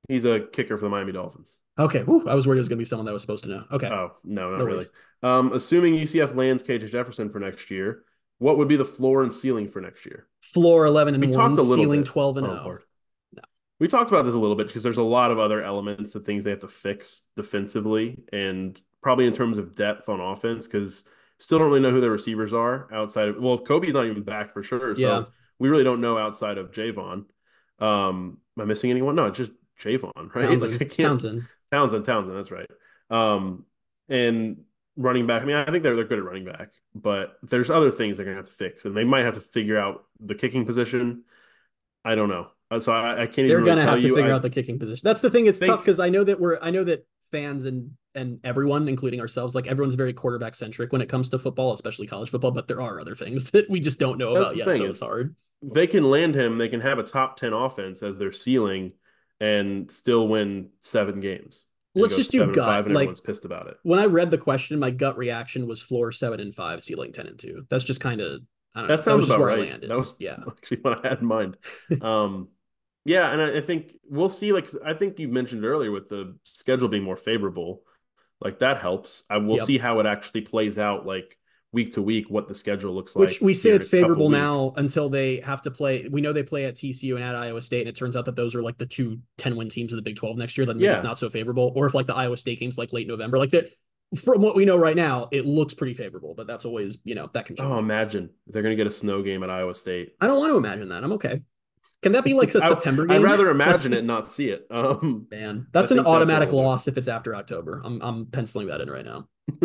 He's a kicker for the Miami Dolphins. Okay, Whew, I was worried it was going to be someone that was supposed to know. Okay. Oh no, not no really. Um, assuming UCF lands KJ Jefferson for next year, what would be the floor and ceiling for next year? Floor eleven and we one, ceiling bit. twelve and. Oh, no. We talked about this a little bit because there's a lot of other elements of things they have to fix defensively and probably in terms of depth on offense because Still don't really know who their receivers are outside of well, Kobe's not even back for sure. So yeah. we really don't know outside of Javon. Um, am I missing anyone? No, it's just Javon, right? Townsend. Like Townsend. Townsend, Townsend, that's right. Um, and running back. I mean, I think they're they're good at running back, but there's other things they're gonna have to fix, and they might have to figure out the kicking position. I don't know. Uh, so I, I can't. They're really gonna have to you. figure I, out the kicking position. That's the thing. It's think, tough because I know that we're. I know that fans and and everyone, including ourselves, like everyone's very quarterback centric when it comes to football, especially college football. But there are other things that we just don't know about yet, so it's hard. They can land him. They can have a top ten offense as their ceiling, and still win seven games. Let's just do gut. like, everyone's pissed about it. When I read the question, my gut reaction was floor seven and five, ceiling ten and two. That's just kind of I don't that know, sounds that about right. That was yeah, actually what I had in mind. um, yeah, and I, I, think we'll see. Like I think you mentioned earlier with the schedule being more favorable, like that helps. I will yep. see how it actually plays out. Like week to week what the schedule looks like. Which we say it's favorable now until they have to play. We know they play at TCU and at Iowa State, and it turns out that those are like the two 10 win teams of the Big 12 next year. Then yeah. it's not so favorable. Or if like the Iowa State games like late November, like that. From what we know right now, it looks pretty favorable, but that's always you know that can oh, change. Oh, imagine they're going to get a snow game at Iowa State. I don't want to imagine that. I'm okay. Can that be like a September game? I'd rather imagine it, and not see it. Um, Man, that's an automatic that's loss if it's after October. I'm I'm penciling that in right now.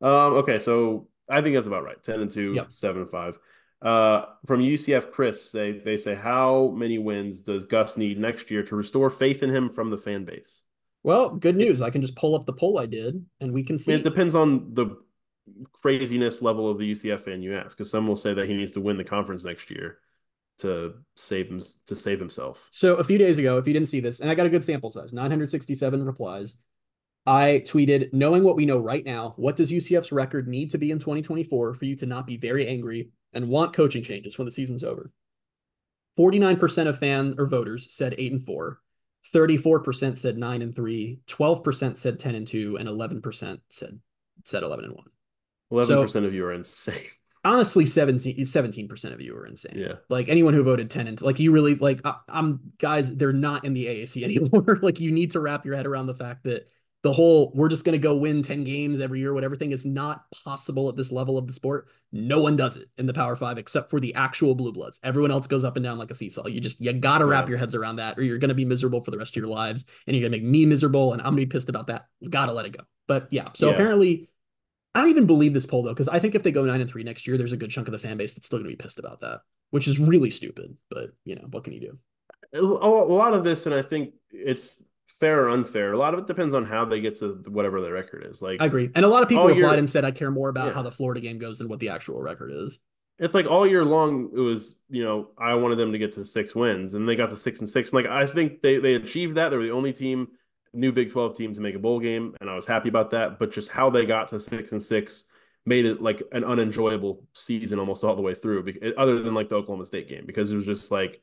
um, okay, so I think that's about right. Ten and two, yep. seven and five. Uh, from UCF, Chris, they they say how many wins does Gus need next year to restore faith in him from the fan base? Well, good news. I can just pull up the poll I did, and we can see. it depends on the craziness level of the UCF fan you ask, because some will say that he needs to win the conference next year to save him to save himself. So a few days ago, if you didn't see this, and I got a good sample size, 967 replies. I tweeted, knowing what we know right now, what does UCF's record need to be in 2024 for you to not be very angry and want coaching changes when the season's over? 49% of fans or voters said 8 and 4. 34% said 9 and 3, 12% said 10 and 2, and 11% said said 11 and 1. 11% so, of you are insane. Honestly, 17 percent of you are insane. Yeah. Like anyone who voted 10 and like you really like I, I'm guys, they're not in the AAC anymore. like you need to wrap your head around the fact that the whole we're just going to go win 10 games every year whatever thing is not possible at this level of the sport no one does it in the power five except for the actual blue bloods everyone else goes up and down like a seesaw you just you gotta wrap yeah. your heads around that or you're going to be miserable for the rest of your lives and you're going to make me miserable and i'm going to be pissed about that you gotta let it go but yeah so yeah. apparently i don't even believe this poll though because i think if they go nine and three next year there's a good chunk of the fan base that's still going to be pissed about that which is really stupid but you know what can you do a lot of this and i think it's fair or unfair. A lot of it depends on how they get to whatever their record is. Like I agree, and a lot of people replied year, and said I care more about yeah. how the Florida game goes than what the actual record is. It's like all year long, it was you know I wanted them to get to six wins, and they got to six and six. Like I think they they achieved that. They were the only team, new Big Twelve team to make a bowl game, and I was happy about that. But just how they got to six and six made it like an unenjoyable season almost all the way through. Eh, other than like the Oklahoma State game, because it was just like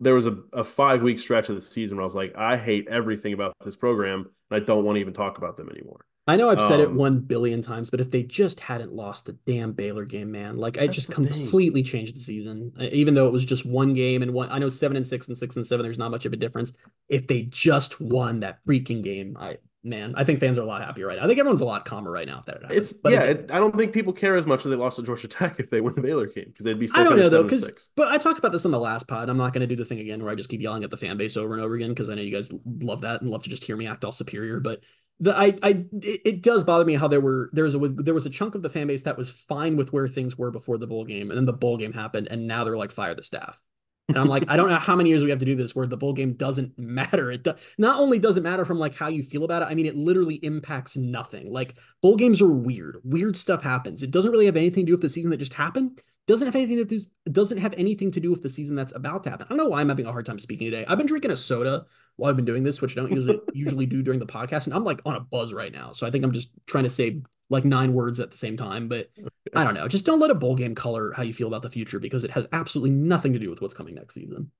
there was a, a five week stretch of the season where I was like, I hate everything about this program, and I don't want to even talk about them anymore. I know I've said um, it one billion times, but if they just hadn't lost the damn Baylor game, man, like I just completely thing. changed the season. Even though it was just one game and one, I know seven and six and six and seven, there's not much of a difference. If they just won that freaking game, I man, I think fans are a lot happier right now. I think everyone's a lot calmer right now. If that it's but yeah, it, I don't think people care as much if they lost to Georgia Tech if they win the Baylor game because they'd be. I don't know though, because but I talked about this on the last pod. I'm not going to do the thing again where I just keep yelling at the fan base over and over again because I know you guys love that and love to just hear me act all superior. But the I I it, does bother me how there were there was a there was a chunk of the fan base that was fine with where things were before the bowl game and then the bowl game happened and now they're like fire the staff. And I'm like, I don't know how many years we have to do this where the bowl game doesn't matter. It do- not only doesn't matter from like how you feel about it, I mean, it literally impacts nothing. Like bowl games are weird. Weird stuff happens. It doesn't really have anything to do with the season that just happened. Doesn't have anything to do. Doesn't have anything to do with the season that's about to happen. I don't know why I'm having a hard time speaking today. I've been drinking a soda while I've been doing this, which I don't usually usually do during the podcast, and I'm like on a buzz right now. So I think I'm just trying to say like nine words at the same time. But I don't know. Just don't let a bowl game color how you feel about the future because it has absolutely nothing to do with what's coming next season.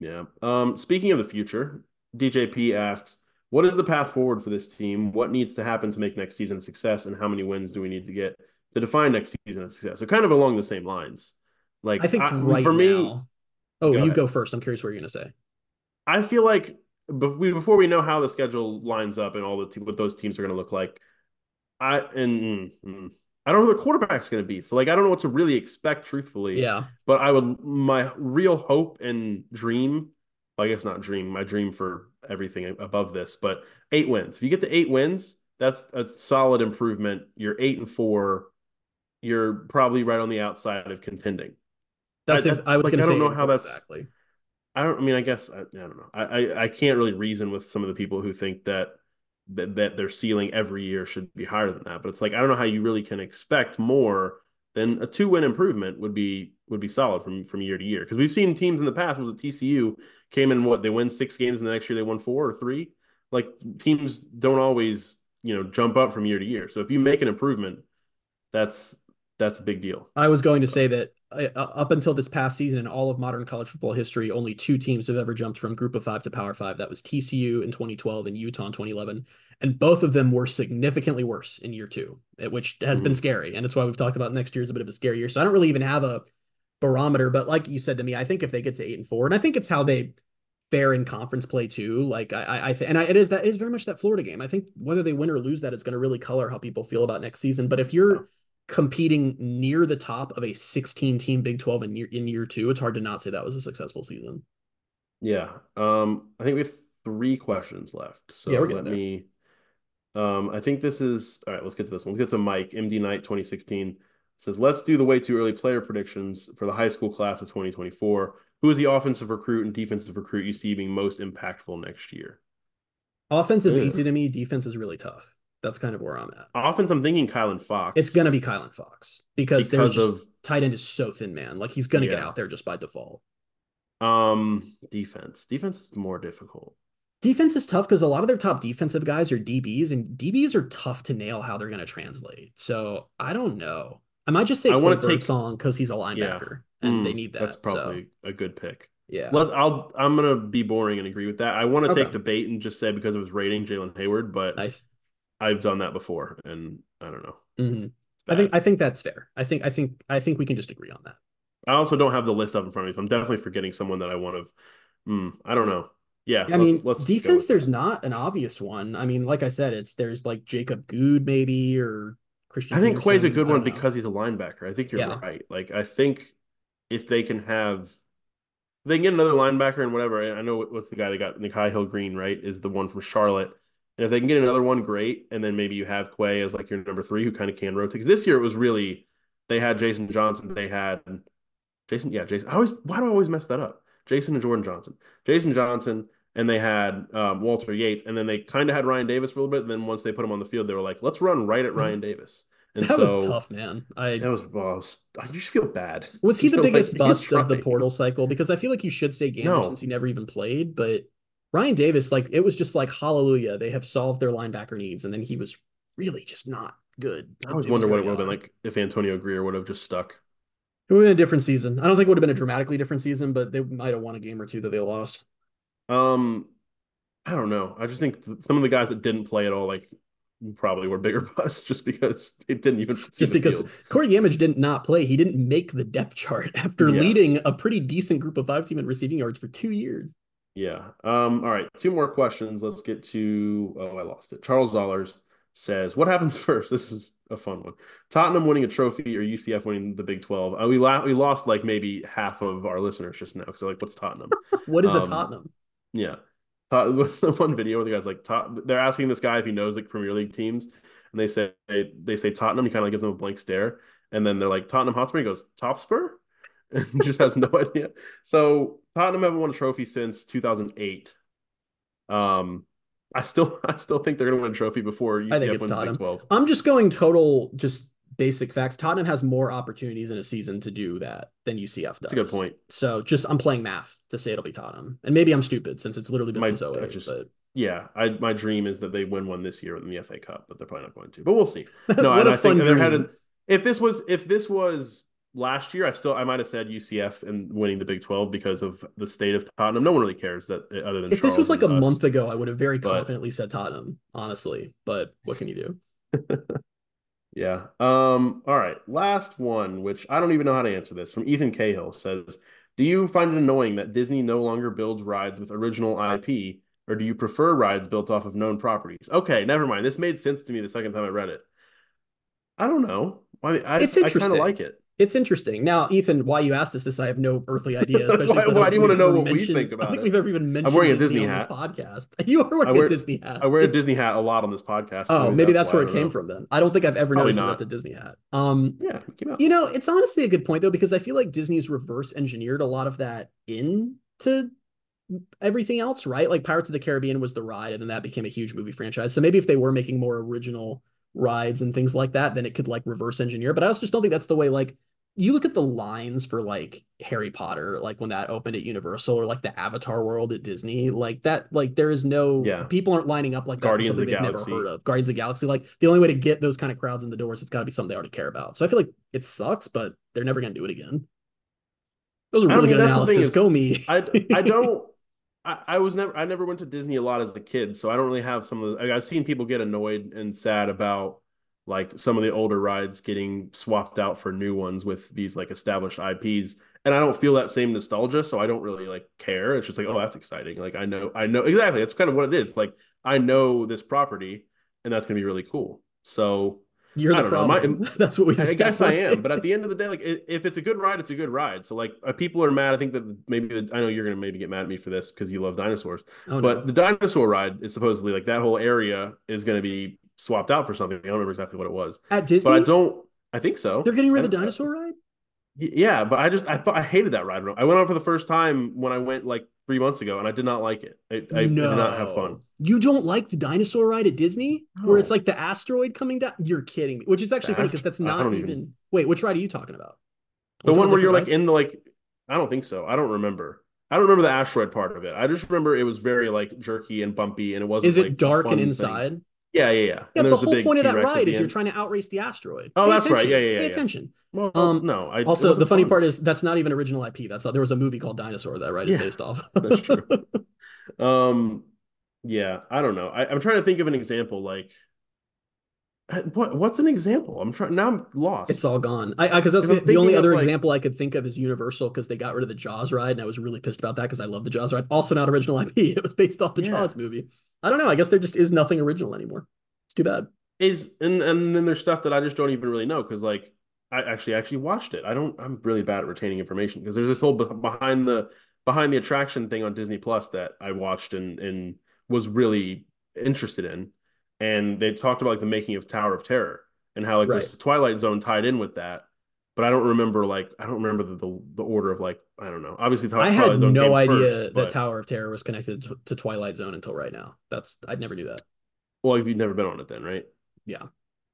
Yeah. Um, speaking of the future, DJP asks, what is the path forward for this team? What needs to happen to make next season a success, and how many wins do we need to get to define next season a success? So kind of along the same lines. Like I think I, right for me. Now, oh, go you ahead. go first. I'm curious what you're gonna say. I feel like before we know how the schedule lines up and all the what those teams are going to look like, I and mm, mm, I don't know who the quarterback's going to be. So like I don't know what to really expect truthfully. Yeah. But I would my real hope and dream, well, I guess not dream, my dream for everything above this, but eight wins. If you get to eight wins, that's a solid improvement. You're eight and four. You're probably right on the outside of contending. That's I, I was like, going to say. I don't know how that's exactly. I don't. I mean, I guess I, I don't know. I, I I can't really reason with some of the people who think that that, that their ceiling every year should be higher than that. But it's like I don't know how you really can expect more than a two win improvement would be would be solid from from year to year because we've seen teams in the past was it TCU came in what they win six games and the next year they won four or three. Like teams don't always you know jump up from year to year. So if you make an improvement, that's that's a big deal. I was going to say that Uh, uh, up until this past season in all of modern college football history, only two teams have ever jumped from Group of Five to Power Five. That was TCU in 2012 and Utah in 2011, and both of them were significantly worse in year two, eh, which has mm-hmm. been mm. scary. And it's why we've talked about next year is a bit of a scary year. So I don't really even have a barometer, but like you said to me, I think if they get to eight and four, and I think it's how they fair in conference play too. Like I, I, th- and I, it is that is very much that Florida game. I think whether they win or lose that is going to really color how people feel about next season. But if you're competing near the top of a 16 team Big 12 in year in year two, it's hard to not say that was a successful season. Yeah. Um, I think we have three questions left. So yeah, let me um, I think this is all right. Let's get to this one. Let's get to Mike, MD Knight 2016. It says, let's do the way too early player predictions for the high school class of 2024. Who is the offensive recruit and defensive recruit you see being most impactful next year? Offense is easy to me. Defense is really tough. That's kind of where I'm at. Offense, I'm thinking Kylan Fox. It's gonna be Kylan Fox because, because there's of tight end is so thin, man. Like he's gonna yeah. get out there just by default. Um, defense. Defense is more difficult. Defense is tough because a lot of their top defensive guys are DBs, and DBs are tough to nail how they're gonna translate. So I don't know. I might just say I want to take song because he's a linebacker yeah. and mm, they need that. That's probably so. a good pick. Yeah. Let's I'll I'm gonna be boring and agree with that. I want to okay. take the bait and just say because of his rating, Jalen Hayward, but nice. I've done that before, and I don't know. Mm-hmm. I think I think that's fair. I think I think I think we can just agree on that. I also don't have the list up in front of me, so I'm definitely forgetting someone that I want to. Mm, I don't know. Yeah, I mean, let's defense. There's not an obvious one. I mean, like I said, it's there's like Jacob Good maybe or Christian. I think Quay's a good one know. because he's a linebacker. I think you're yeah. right. Like I think if they can have, they can get another linebacker and whatever. I know what's the guy that got Nikhai Hill-Green right is the one from Charlotte. And if they can get another one, great. And then maybe you have Quay as like your number three who kind of can rotate. Because this year it was really they had Jason Johnson, they had Jason, yeah, Jason. I always why do I always mess that up? Jason and Jordan Johnson. Jason Johnson, and they had um, Walter Yates, and then they kind of had Ryan Davis for a little bit. And then once they put him on the field, they were like, "Let's run right at mm-hmm. Ryan Davis." And that so, was tough, man. I that was well, was, I just feel bad. Was he the biggest like bust of the portal cycle? Because I feel like you should say Gander no. since he never even played, but Ryan Davis, like it was just like hallelujah, they have solved their linebacker needs, and then he was really just not good. I always wonder what it would have been like if Antonio Grier would have just stuck. It would have been a different season. I don't think it would have been a dramatically different season, but they might have won a game or two that they lost. Um, I don't know. I just think some of the guys that didn't play at all, like probably were bigger busts just because it didn't even just because field. Corey Gammage didn't not play. He didn't make the depth chart after yeah. leading a pretty decent group of five team in receiving yards for two years. Yeah. Um, all right. Two more questions. Let's get to oh, I lost it. Charles Dollars says, What happens first? This is a fun one. Tottenham winning a trophy or UCF winning the Big 12. Uh, we, la- we lost like maybe half of our listeners just now. So, like, what's Tottenham? what is um, a Tottenham? Yeah. was the one video where the guy's like, they're asking this guy if he knows like Premier League teams, and they say they say Tottenham. He kind of like gives them a blank stare, and then they're like Tottenham Hotspur. He goes Topspur, just has no idea. So Tottenham haven't won a trophy since 2008. Um, I still I still think they're going to win a trophy before UCF I think it's Tottenham. 12. I'm just going total just basic facts. Tottenham has more opportunities in a season to do that than UCF does. That's a good point. So just I'm playing math to say it'll be Tottenham, and maybe I'm stupid since it's literally been my, since 08, just, but yeah, I my dream is that they win one this year in the FA Cup, but they're probably not going to. But we'll see. No, and I think they're headed. If this was if this was last year, I still I might have said UCF and winning the Big Twelve because of the state of Tottenham. No one really cares that other than if Charles this was like a us. month ago, I would have very confidently but, said Tottenham, honestly. But what can you do? Yeah. Um, all right. Last one, which I don't even know how to answer this from Ethan Cahill says, Do you find it annoying that Disney no longer builds rides with original IP, or do you prefer rides built off of known properties? Okay, never mind. This made sense to me the second time I read it. I don't know. I, I, it's interesting. I kind of like it. It's interesting. Now, Ethan, why you asked us this, I have no earthly idea. why, why do you want to know what we think about I think it? we've ever even mentioned. I'm wearing a Disney, Disney hat. podcast. You are wearing wear, a Disney hat. I wear a Disney hat a lot on this podcast. Oh, so maybe that's, that's where it came know. from. Then I don't think I've ever Probably noticed that's a Disney hat. Um, yeah, you know, it's honestly a good point though because I feel like Disney's reverse engineered a lot of that into everything else, right? Like Pirates of the Caribbean was the ride, and then that became a huge movie franchise. So maybe if they were making more original rides and things like that, then it could like reverse engineer. But I also just don't think that's the way like you look at the lines for like Harry Potter, like when that opened at Universal or like the Avatar world at Disney, like that, like there is no yeah. people aren't lining up like that Guardians for something the they've Galaxy. never heard of. Guardians of the Galaxy, like the only way to get those kind of crowds in the doors, it's got to be something they already care about. So I feel like it sucks, but they're never gonna do it again. That was a I really mean, good that's the thing analysis. is, Go me. I I don't. I, I was never I never went to Disney a lot as a kid, so I don't really have some of the. I've seen people get annoyed and sad about like some of the older rides getting swapped out for new ones with these like established IPs, and I don't feel that same nostalgia, so I don't really like care. It's just like, oh, that's exciting. Like I know, I know exactly. That's kind of what it is. Like I know this property, and that's gonna be really cool. So You're the problem. My- That's what we. I guess I am, but at the end of the day, like if it's a good ride, it's a good ride. So like uh, people are mad. I think that maybe the, I know you're gonna maybe get mad at me for this because you love dinosaurs, oh, but no. the dinosaur ride is supposedly like that whole area is gonna be swapped out for something. I don't remember exactly what it was, at Disney, but I don't. I think so. they're getting rid of the dinosaur ride. Yeah, but I just I thought I hated that ride. I went on for the first time when I went like three months ago, and I did not like it. I, I did not have fun. You don't like the dinosaur ride at Disney, where it's like the asteroid coming down. You're kidding me. Which is actually The funny because that's not even... even- Wait, which ride are you talking about? The one where you're different like in the like, I don't think so. I don't remember. I don't remember the asteroid part of it. I just remember it was very like jerky and bumpy, and it wasn't. Is it like, dark and thing. inside? Yeah, yeah, yeah. Yeah, And the whole big point of that ride the is you're trying to outrace the asteroid. Oh, Pay that's right. Yeah, yeah, yeah, Pay yeah. attention. Well, Um, no. I, Also, the funny fun. part is that's not even original IP. That's there was a movie called Dinosaur that ride is based off. that's true. um, yeah, I don't know. I, I'm trying to think of an example. Like, what? What's an example? I'm trying. Now I'm lost. It's all gone. I because that's the, the only other like- example I could think of is Universal because they got rid of the Jaws ride, and I was really pissed about that because I love the Jaws ride. Also, not original IP. It was based off the Yeah. Jaws movie. I don't know. I guess there just is nothing original anymore. It's too bad. is and and then there's stuff that I just don't even really know because like I actually actually watched it. I don't. I'm really bad at retaining information because there's this whole behind the behind the attraction thing on Disney Plus that I watched and and was really interested in, and they talked about like the making of Tower of Terror and how like Right. this Twilight Zone tied in with that. But I don't remember like I don't remember the the, the order of like I don't know. Obviously, Twi- I Twilight had Zone no idea first, that but- Tower of Terror was connected to, to Twilight Zone until right now. That's I'd never knew that. Well, you've never been on it then, right?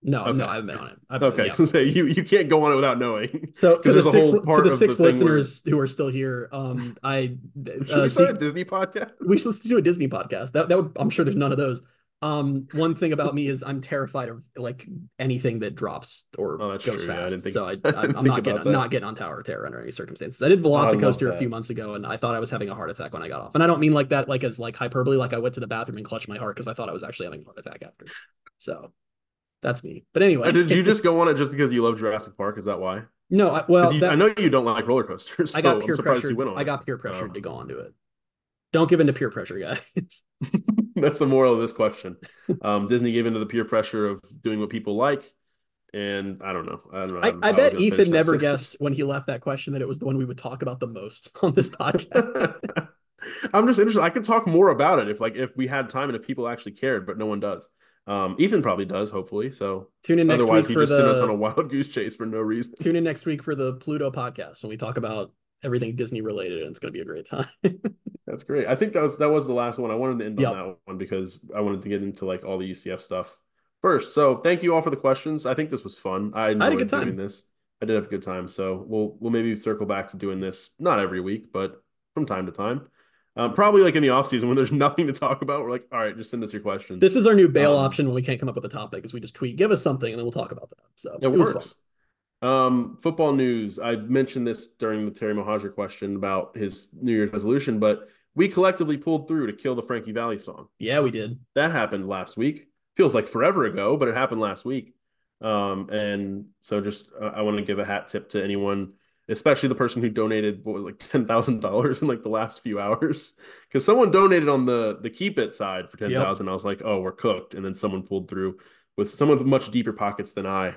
No, Okay. no, I haven't been on it. I've, Okay, yeah. so say you you can't go on it without knowing. So to the six to the six the thing where- listeners who are still here, um, I Should uh, we see, a Disney podcast? we should listen to a Disney podcast. That that would I'm sure there's none of those. Um, one thing about me is I'm terrified of like anything that drops or Oh, goes true. Yeah, I fast. didn't think- so I, I I'm not getting that. not getting on Tower of Terror under any circumstances. I did love Velocicoaster a few months ago, and I thought I was having a heart attack when I got off. And I don't mean like that like as like hyperbole. Like I went to the bathroom and clutched my heart because I thought I was actually having a heart attack after. So that's me. But anyway, Did you just go on it just because you love Jurassic Park? Is that why? no? I, well, you- that- I know you don't like roller coasters. I got peer I'm surprised pressured. you went on. I got peer pressured Oh. to go onto it. Don't give in to peer pressure, guys. That's the moral of this question. Um, Disney gave into the peer pressure of doing what people like, and I don't know. I don't know. I, how- I bet Ethan never guessed when he left that question that it was the one we would talk about the most on this podcast. I'm just interested. I could talk more about it if like if we had time and if people actually cared, but no one does. Um, Ethan probably does, hopefully. So Tune in next otherwise, week he for just sent us on a wild goose chase for no reason. tune in next week for the Pluto podcast when we talk about everything Disney related, and it's going to be a great time. That's great. I think that was that was the last one. I wanted to end Yep. on that one because I wanted to get into like all the UCF stuff first. So thank you all for the questions. I think this was fun. I enjoyed good time. doing this. I did have a good time. So we'll we'll maybe circle back to doing this not every week, but from time to time. Um, probably like in the off season when there's nothing to talk about. We're like, all right, just send us your questions. this is our new bail Um, option when we can't come up with a topic, is we just tweet, give us something, and then we'll talk about that. So It, was works. Um, football news. I mentioned this during the Terry Mohajir question about his New Year's resolution, but we collectively pulled through to kill the Frankie Valli song. Yeah, we did. That happened last week. Feels like forever ago, but it happened last week. Um, and so just uh, I want to give a hat tip to anyone, especially the person who donated what was like ten thousand dollars in like the last few hours, because someone donated on the the keep it side for ten thousand. I was like, oh, we're cooked, and then someone pulled through with someone with much deeper pockets than I.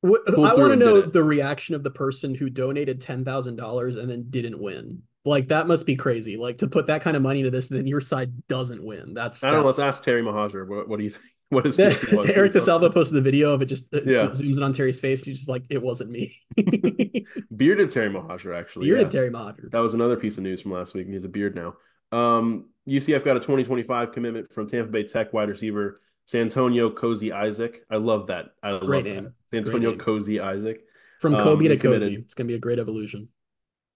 What, I want to know the reaction of the person who donated ten thousand dollars and then didn't win. Like that must be crazy. Like to put that kind of money into this, and then your side doesn't win. That's I don't know. Let's that's- ask Terry Mohajir. What, what do you think? What is was? Eric DeSalvo posted the video of it. Just uh, Yeah. zooms in on Terry's face. He's just like, it wasn't me. bearded Terry Mohajir actually? You're yeah. Terry Modder. That was another piece of news from last week. He's a beard now. Um, UCF got a 2025 commitment from Tampa Bay Tech wide receiver Santonio Cozy Isaac. I love that. I love Great that. name. Santonio. Cozy Isaac. From Um, Kobe he to Cozy. It's gonna be a great evolution.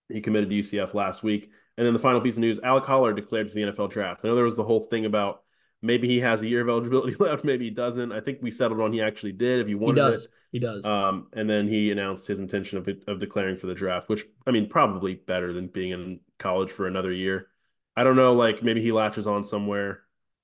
He committed to UCF last week. And then the final piece of news: Alec Holler declared for the NFL draft. I know there was the whole thing about Maybe he has a year of eligibility left. Maybe he doesn't. I think we settled on he actually did. If he wanted he does. it, he does. Um, and then he announced his intention of of declaring for the draft, which I mean, probably better than being in college for another year. I don't know. Like maybe he latches on somewhere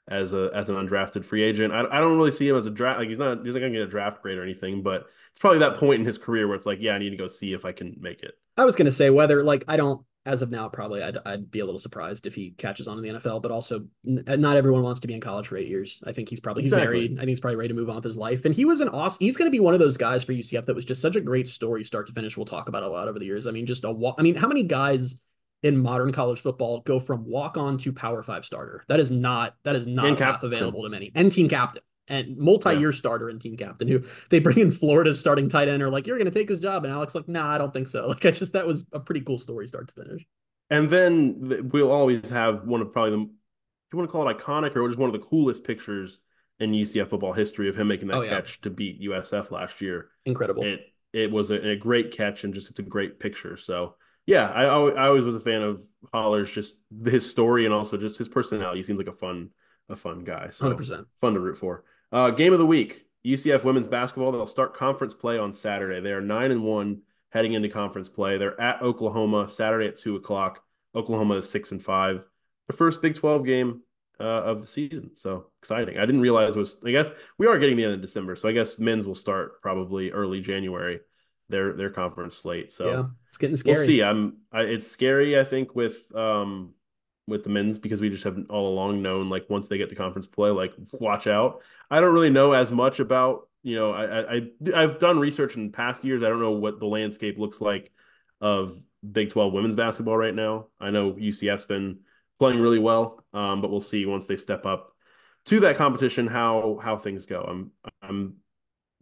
as a as an undrafted free agent. I, I don't really see him as a draft. Like he's not he's not gonna get a draft grade or anything. But it's probably that point in his career where it's like, yeah, I need to go see if I can make it. I was gonna say whether like I don't as of now, probably I'd, I'd be a little surprised if he catches on in the NFL, but also n- uh, not everyone wants to be in college for eight years. I think he's probably, he's exactly. married. I think he's probably ready to move on with his life. And he was an awesome, he's going to be one of those guys for UCF that was just such a great story, start to finish. We'll talk about a lot over the years. I mean, just a wa- I mean, how many guys in modern college football go from walk on to power five starter? That is not, that is not available to many and team captain and multi-year yeah. starter and team captain who they bring in Florida's starting tight end are like, you're going to take his job. And Alex like, nah, I don't think so. Like I just, that was a pretty cool story start to finish. And then we'll always have one of probably the, if you want to call it iconic or just one of the coolest pictures in UCF football history of him making that oh, yeah. catch to beat USF last year. Incredible. It it was a, a, great catch and just it's a great picture. So yeah, I I always was a fan of Holler's just his story and also just his personality. He seems like a fun a fun guy. So 100%. fun to root for. Uh, game of the week: UCF women's basketball. They'll start conference play on Saturday. They are nine and one heading into conference play. They're at Oklahoma Saturday at two o'clock. Oklahoma is six and five. The first Big Twelve game uh, of the season. So exciting. I didn't realize it was. I guess we are getting the end of December, so I guess men's will start probably early January. Their their conference slate. So yeah, it's getting scary. We'll see. I'm. I, it's scary. I think with um with the men's because we just have all along known like once they get to conference play, like watch out. I don't really know as much about you know, I, I I've done research in past years. I don't know what the landscape looks like of Big 12 women's basketball right now. I know UCF's been playing really well, um, but we'll see once they step up to that competition how how things go. I'm I'm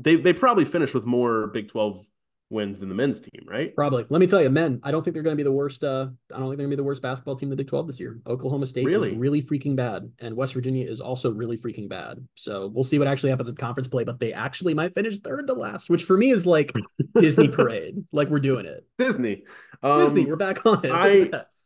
they they probably finish with more Big 12 wins than the men's team, right? Probably. Let me tell you, men, I don't think they're going to be the worst. Uh, I don't think they're going to be the worst basketball team in the Big 12 this year. Oklahoma State really? is really freaking bad, and West Virginia is also really freaking bad. So we'll see what actually happens in conference play, but they actually might finish third to last, which for me is like Disney parade. Like we're doing it. Disney. Um, Disney, we're back on it. I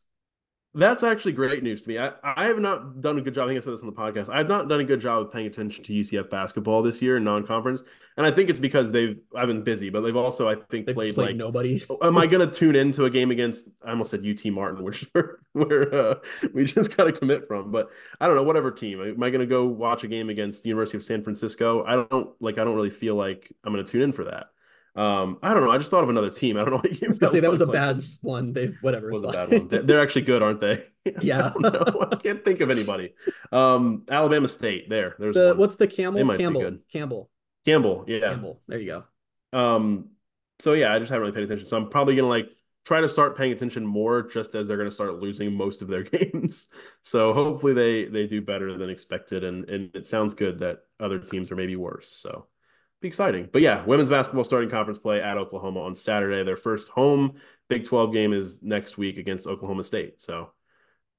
that's actually great news to me. I, I have not done a good job. I think I said this on the podcast. I have not done a good job of paying attention to UCF basketball this year in non-conference, and I think it's because they've I've been busy, but they've also I think they've played, played like nobody. am I going to tune into a game against? I almost said UT Martin, which where, where uh, we just got to commit from. But I don't know whatever team. Am I going to go watch a game against the University of San Francisco? I don't like. I don't really feel like I'm going to tune in for that. Um, I don't know. I just thought of another team. I don't know what games. I say that was a bad one. They whatever. Was a bad one. They're actually good, aren't they? Yeah. I, I can't think of anybody. Um, Alabama State. There. There's the, what's the Camel? Campbell. Campbell. Campbell. Yeah. Campbell. There you go. Um. So yeah, I just haven't really paid attention. So I'm probably gonna like try to start paying attention more, just as they're gonna start losing most of their games. So hopefully they they do better than expected, and and it sounds good that other teams are maybe worse. So be exciting. But yeah, women's basketball starting conference play at Oklahoma on Saturday. Their first home Big 12 game is next week against Oklahoma State. So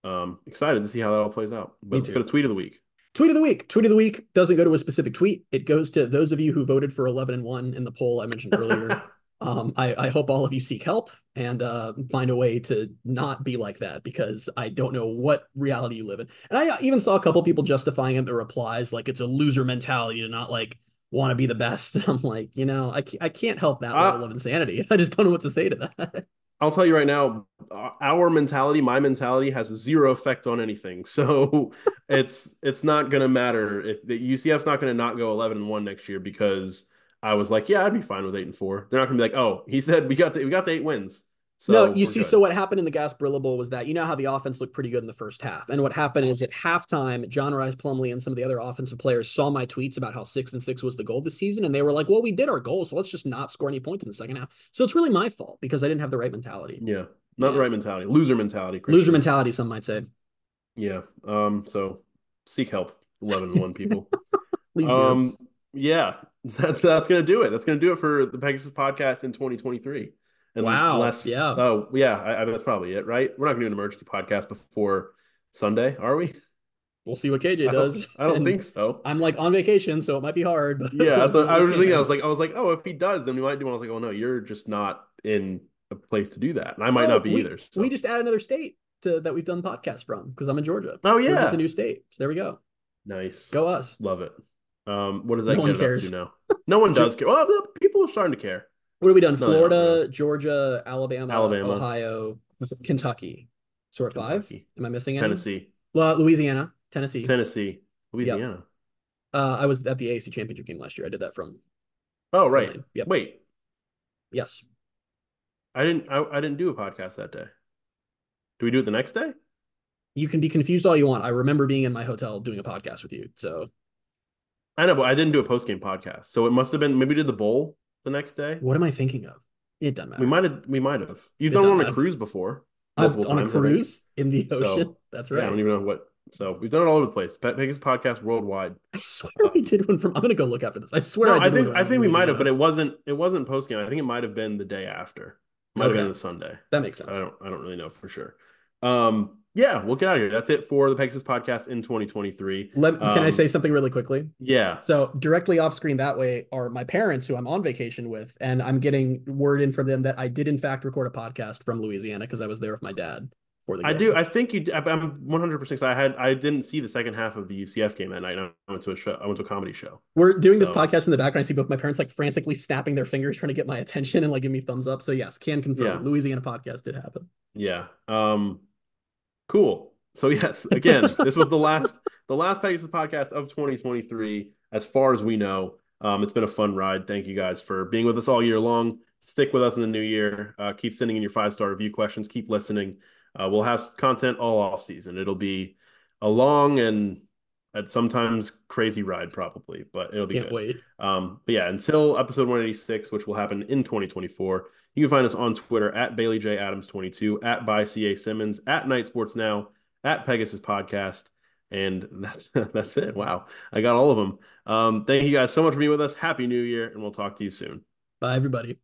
um, excited to see how that all plays out. But let's go to tweet of the week. Tweet of the week. Tweet of the week doesn't go to a specific tweet. It goes to those of you who voted for 11 and 1 in the poll I mentioned earlier. um, I, I, hope all of you seek help and uh, find a way to not be like that because I don't know what reality you live in. And I even saw a couple people justifying in the replies like it's a loser mentality to not like want to be the best. And I'm like, you know, I, I can't help that uh, level of insanity. I just don't know what to say to that. I'll tell you right now, our mentality, my mentality, has zero effect on anything. So it's it's not gonna matter if the UCF's not gonna not go 11 and one next year because I was like, yeah, I'd be fine with eight and four. They're not gonna be like, oh, he said we got the, we got the eight wins. So no, you see, good. so what happened in the Gasparilla Bowl was that you know how the offense looked pretty good in the first half, and what happened is at halftime, John Rice Plumlee and some of the other offensive players saw my tweets about how six and six was the goal this season, and they were like, "Well, we did our goal, so let's just not score any points in the second half." So it's really my fault because I didn't have the right mentality. Yeah, not yeah. the right mentality, loser mentality. Christian. Loser mentality, some might say. Yeah. Um. So seek help, eleven and one people. Please um. Do. Yeah, that's that's gonna do it. That's gonna do it for the Pegasus podcast in 2023. Unless, wow. Yeah. Oh, yeah. I, I, that's probably it, right? We're not going to do an emergency podcast before Sunday, are we? We'll see what KJ does. I don't, I don't think so. I'm like on vacation, so it might be hard. But yeah, that's what, I was thinking. I was like, I was like, oh, if he does, then we might do one. I was like, oh no, you're just not in a place to do that, and I might oh, not be we, either. So. We just add another state to, that we've done podcasts from because I'm in Georgia. Oh yeah, Georgia's a new state. So there we go. Nice. Go us. Love it. Um, what does that No one get up to now? No one does care. Well, people are starting to care. What have we done? No, Florida, Georgia, Alabama, Alabama. Ohio. Kentucky. So we're at five. Am I missing any? Tennessee, Well, Louisiana, Tennessee. Tennessee, Louisiana. Uh, I was at the AAC championship game last year. I did that from. Oh, right. Online. Yep. Wait, Yes. I didn't. I, I didn't do a podcast that day. Do we do it the next day? You can be confused all you want. I remember being in my hotel doing a podcast with you. So I know, but I didn't do a post game podcast, so it must have been maybe did the bowl the next day. what am I thinking of? It doesn't matter. We might have. We might have. You've It done on a cruise before. On a times, I think. cruise in the So, ocean. That's Yeah, right. I don't even know what. So we've done it all over the place. Pet Pegasus podcast worldwide. I swear we um, did one from. I'm gonna go look after this. I swear No, I I think I think we might have, but it wasn't. It wasn't post game. I think it might have been the day after. Might have been the Sunday. that makes sense. I don't. I don't really know for sure. Um. Yeah, we'll get out of here. That's it for the Pegasus podcast in 2023. Let, can I Um, say something really quickly? Yeah. So directly off screen that way are my parents who I'm on vacation with, and I'm getting word in from them that I did in fact record a podcast from Louisiana because I was there with my dad for the game. I do. I think you. I'm 100. percent I had. I didn't see the second half of the UCF game that night. I went to a show. I went to a comedy show. We're doing this podcast in the background. I see both my parents like frantically snapping their fingers trying to get my attention and like give me thumbs up. So yes, can confirm Yeah. Louisiana podcast did happen. Yeah. Um. Cool. So yes, again, this was the last the last Pegasus podcast of 2023, as far as we know. Um, it's been a fun ride. Thank you guys for being with us all year long. Stick with us in the new year. Uh, keep sending in your five star review questions. Keep listening. Uh, we'll have content all off season. It'll be a long and at sometimes crazy ride, probably, but it'll be Can't good. wait. Um, but yeah, until episode 186, which will happen in 2024, you can find us on Twitter at Bailey J Adams 22, at by CA Simmons, at Knight Sports Now, at Pegasus Podcast, and that's that's it. Wow, I got all of them. Um, thank you guys so much for being with us. Happy New Year, and we'll talk to you soon. Bye everybody.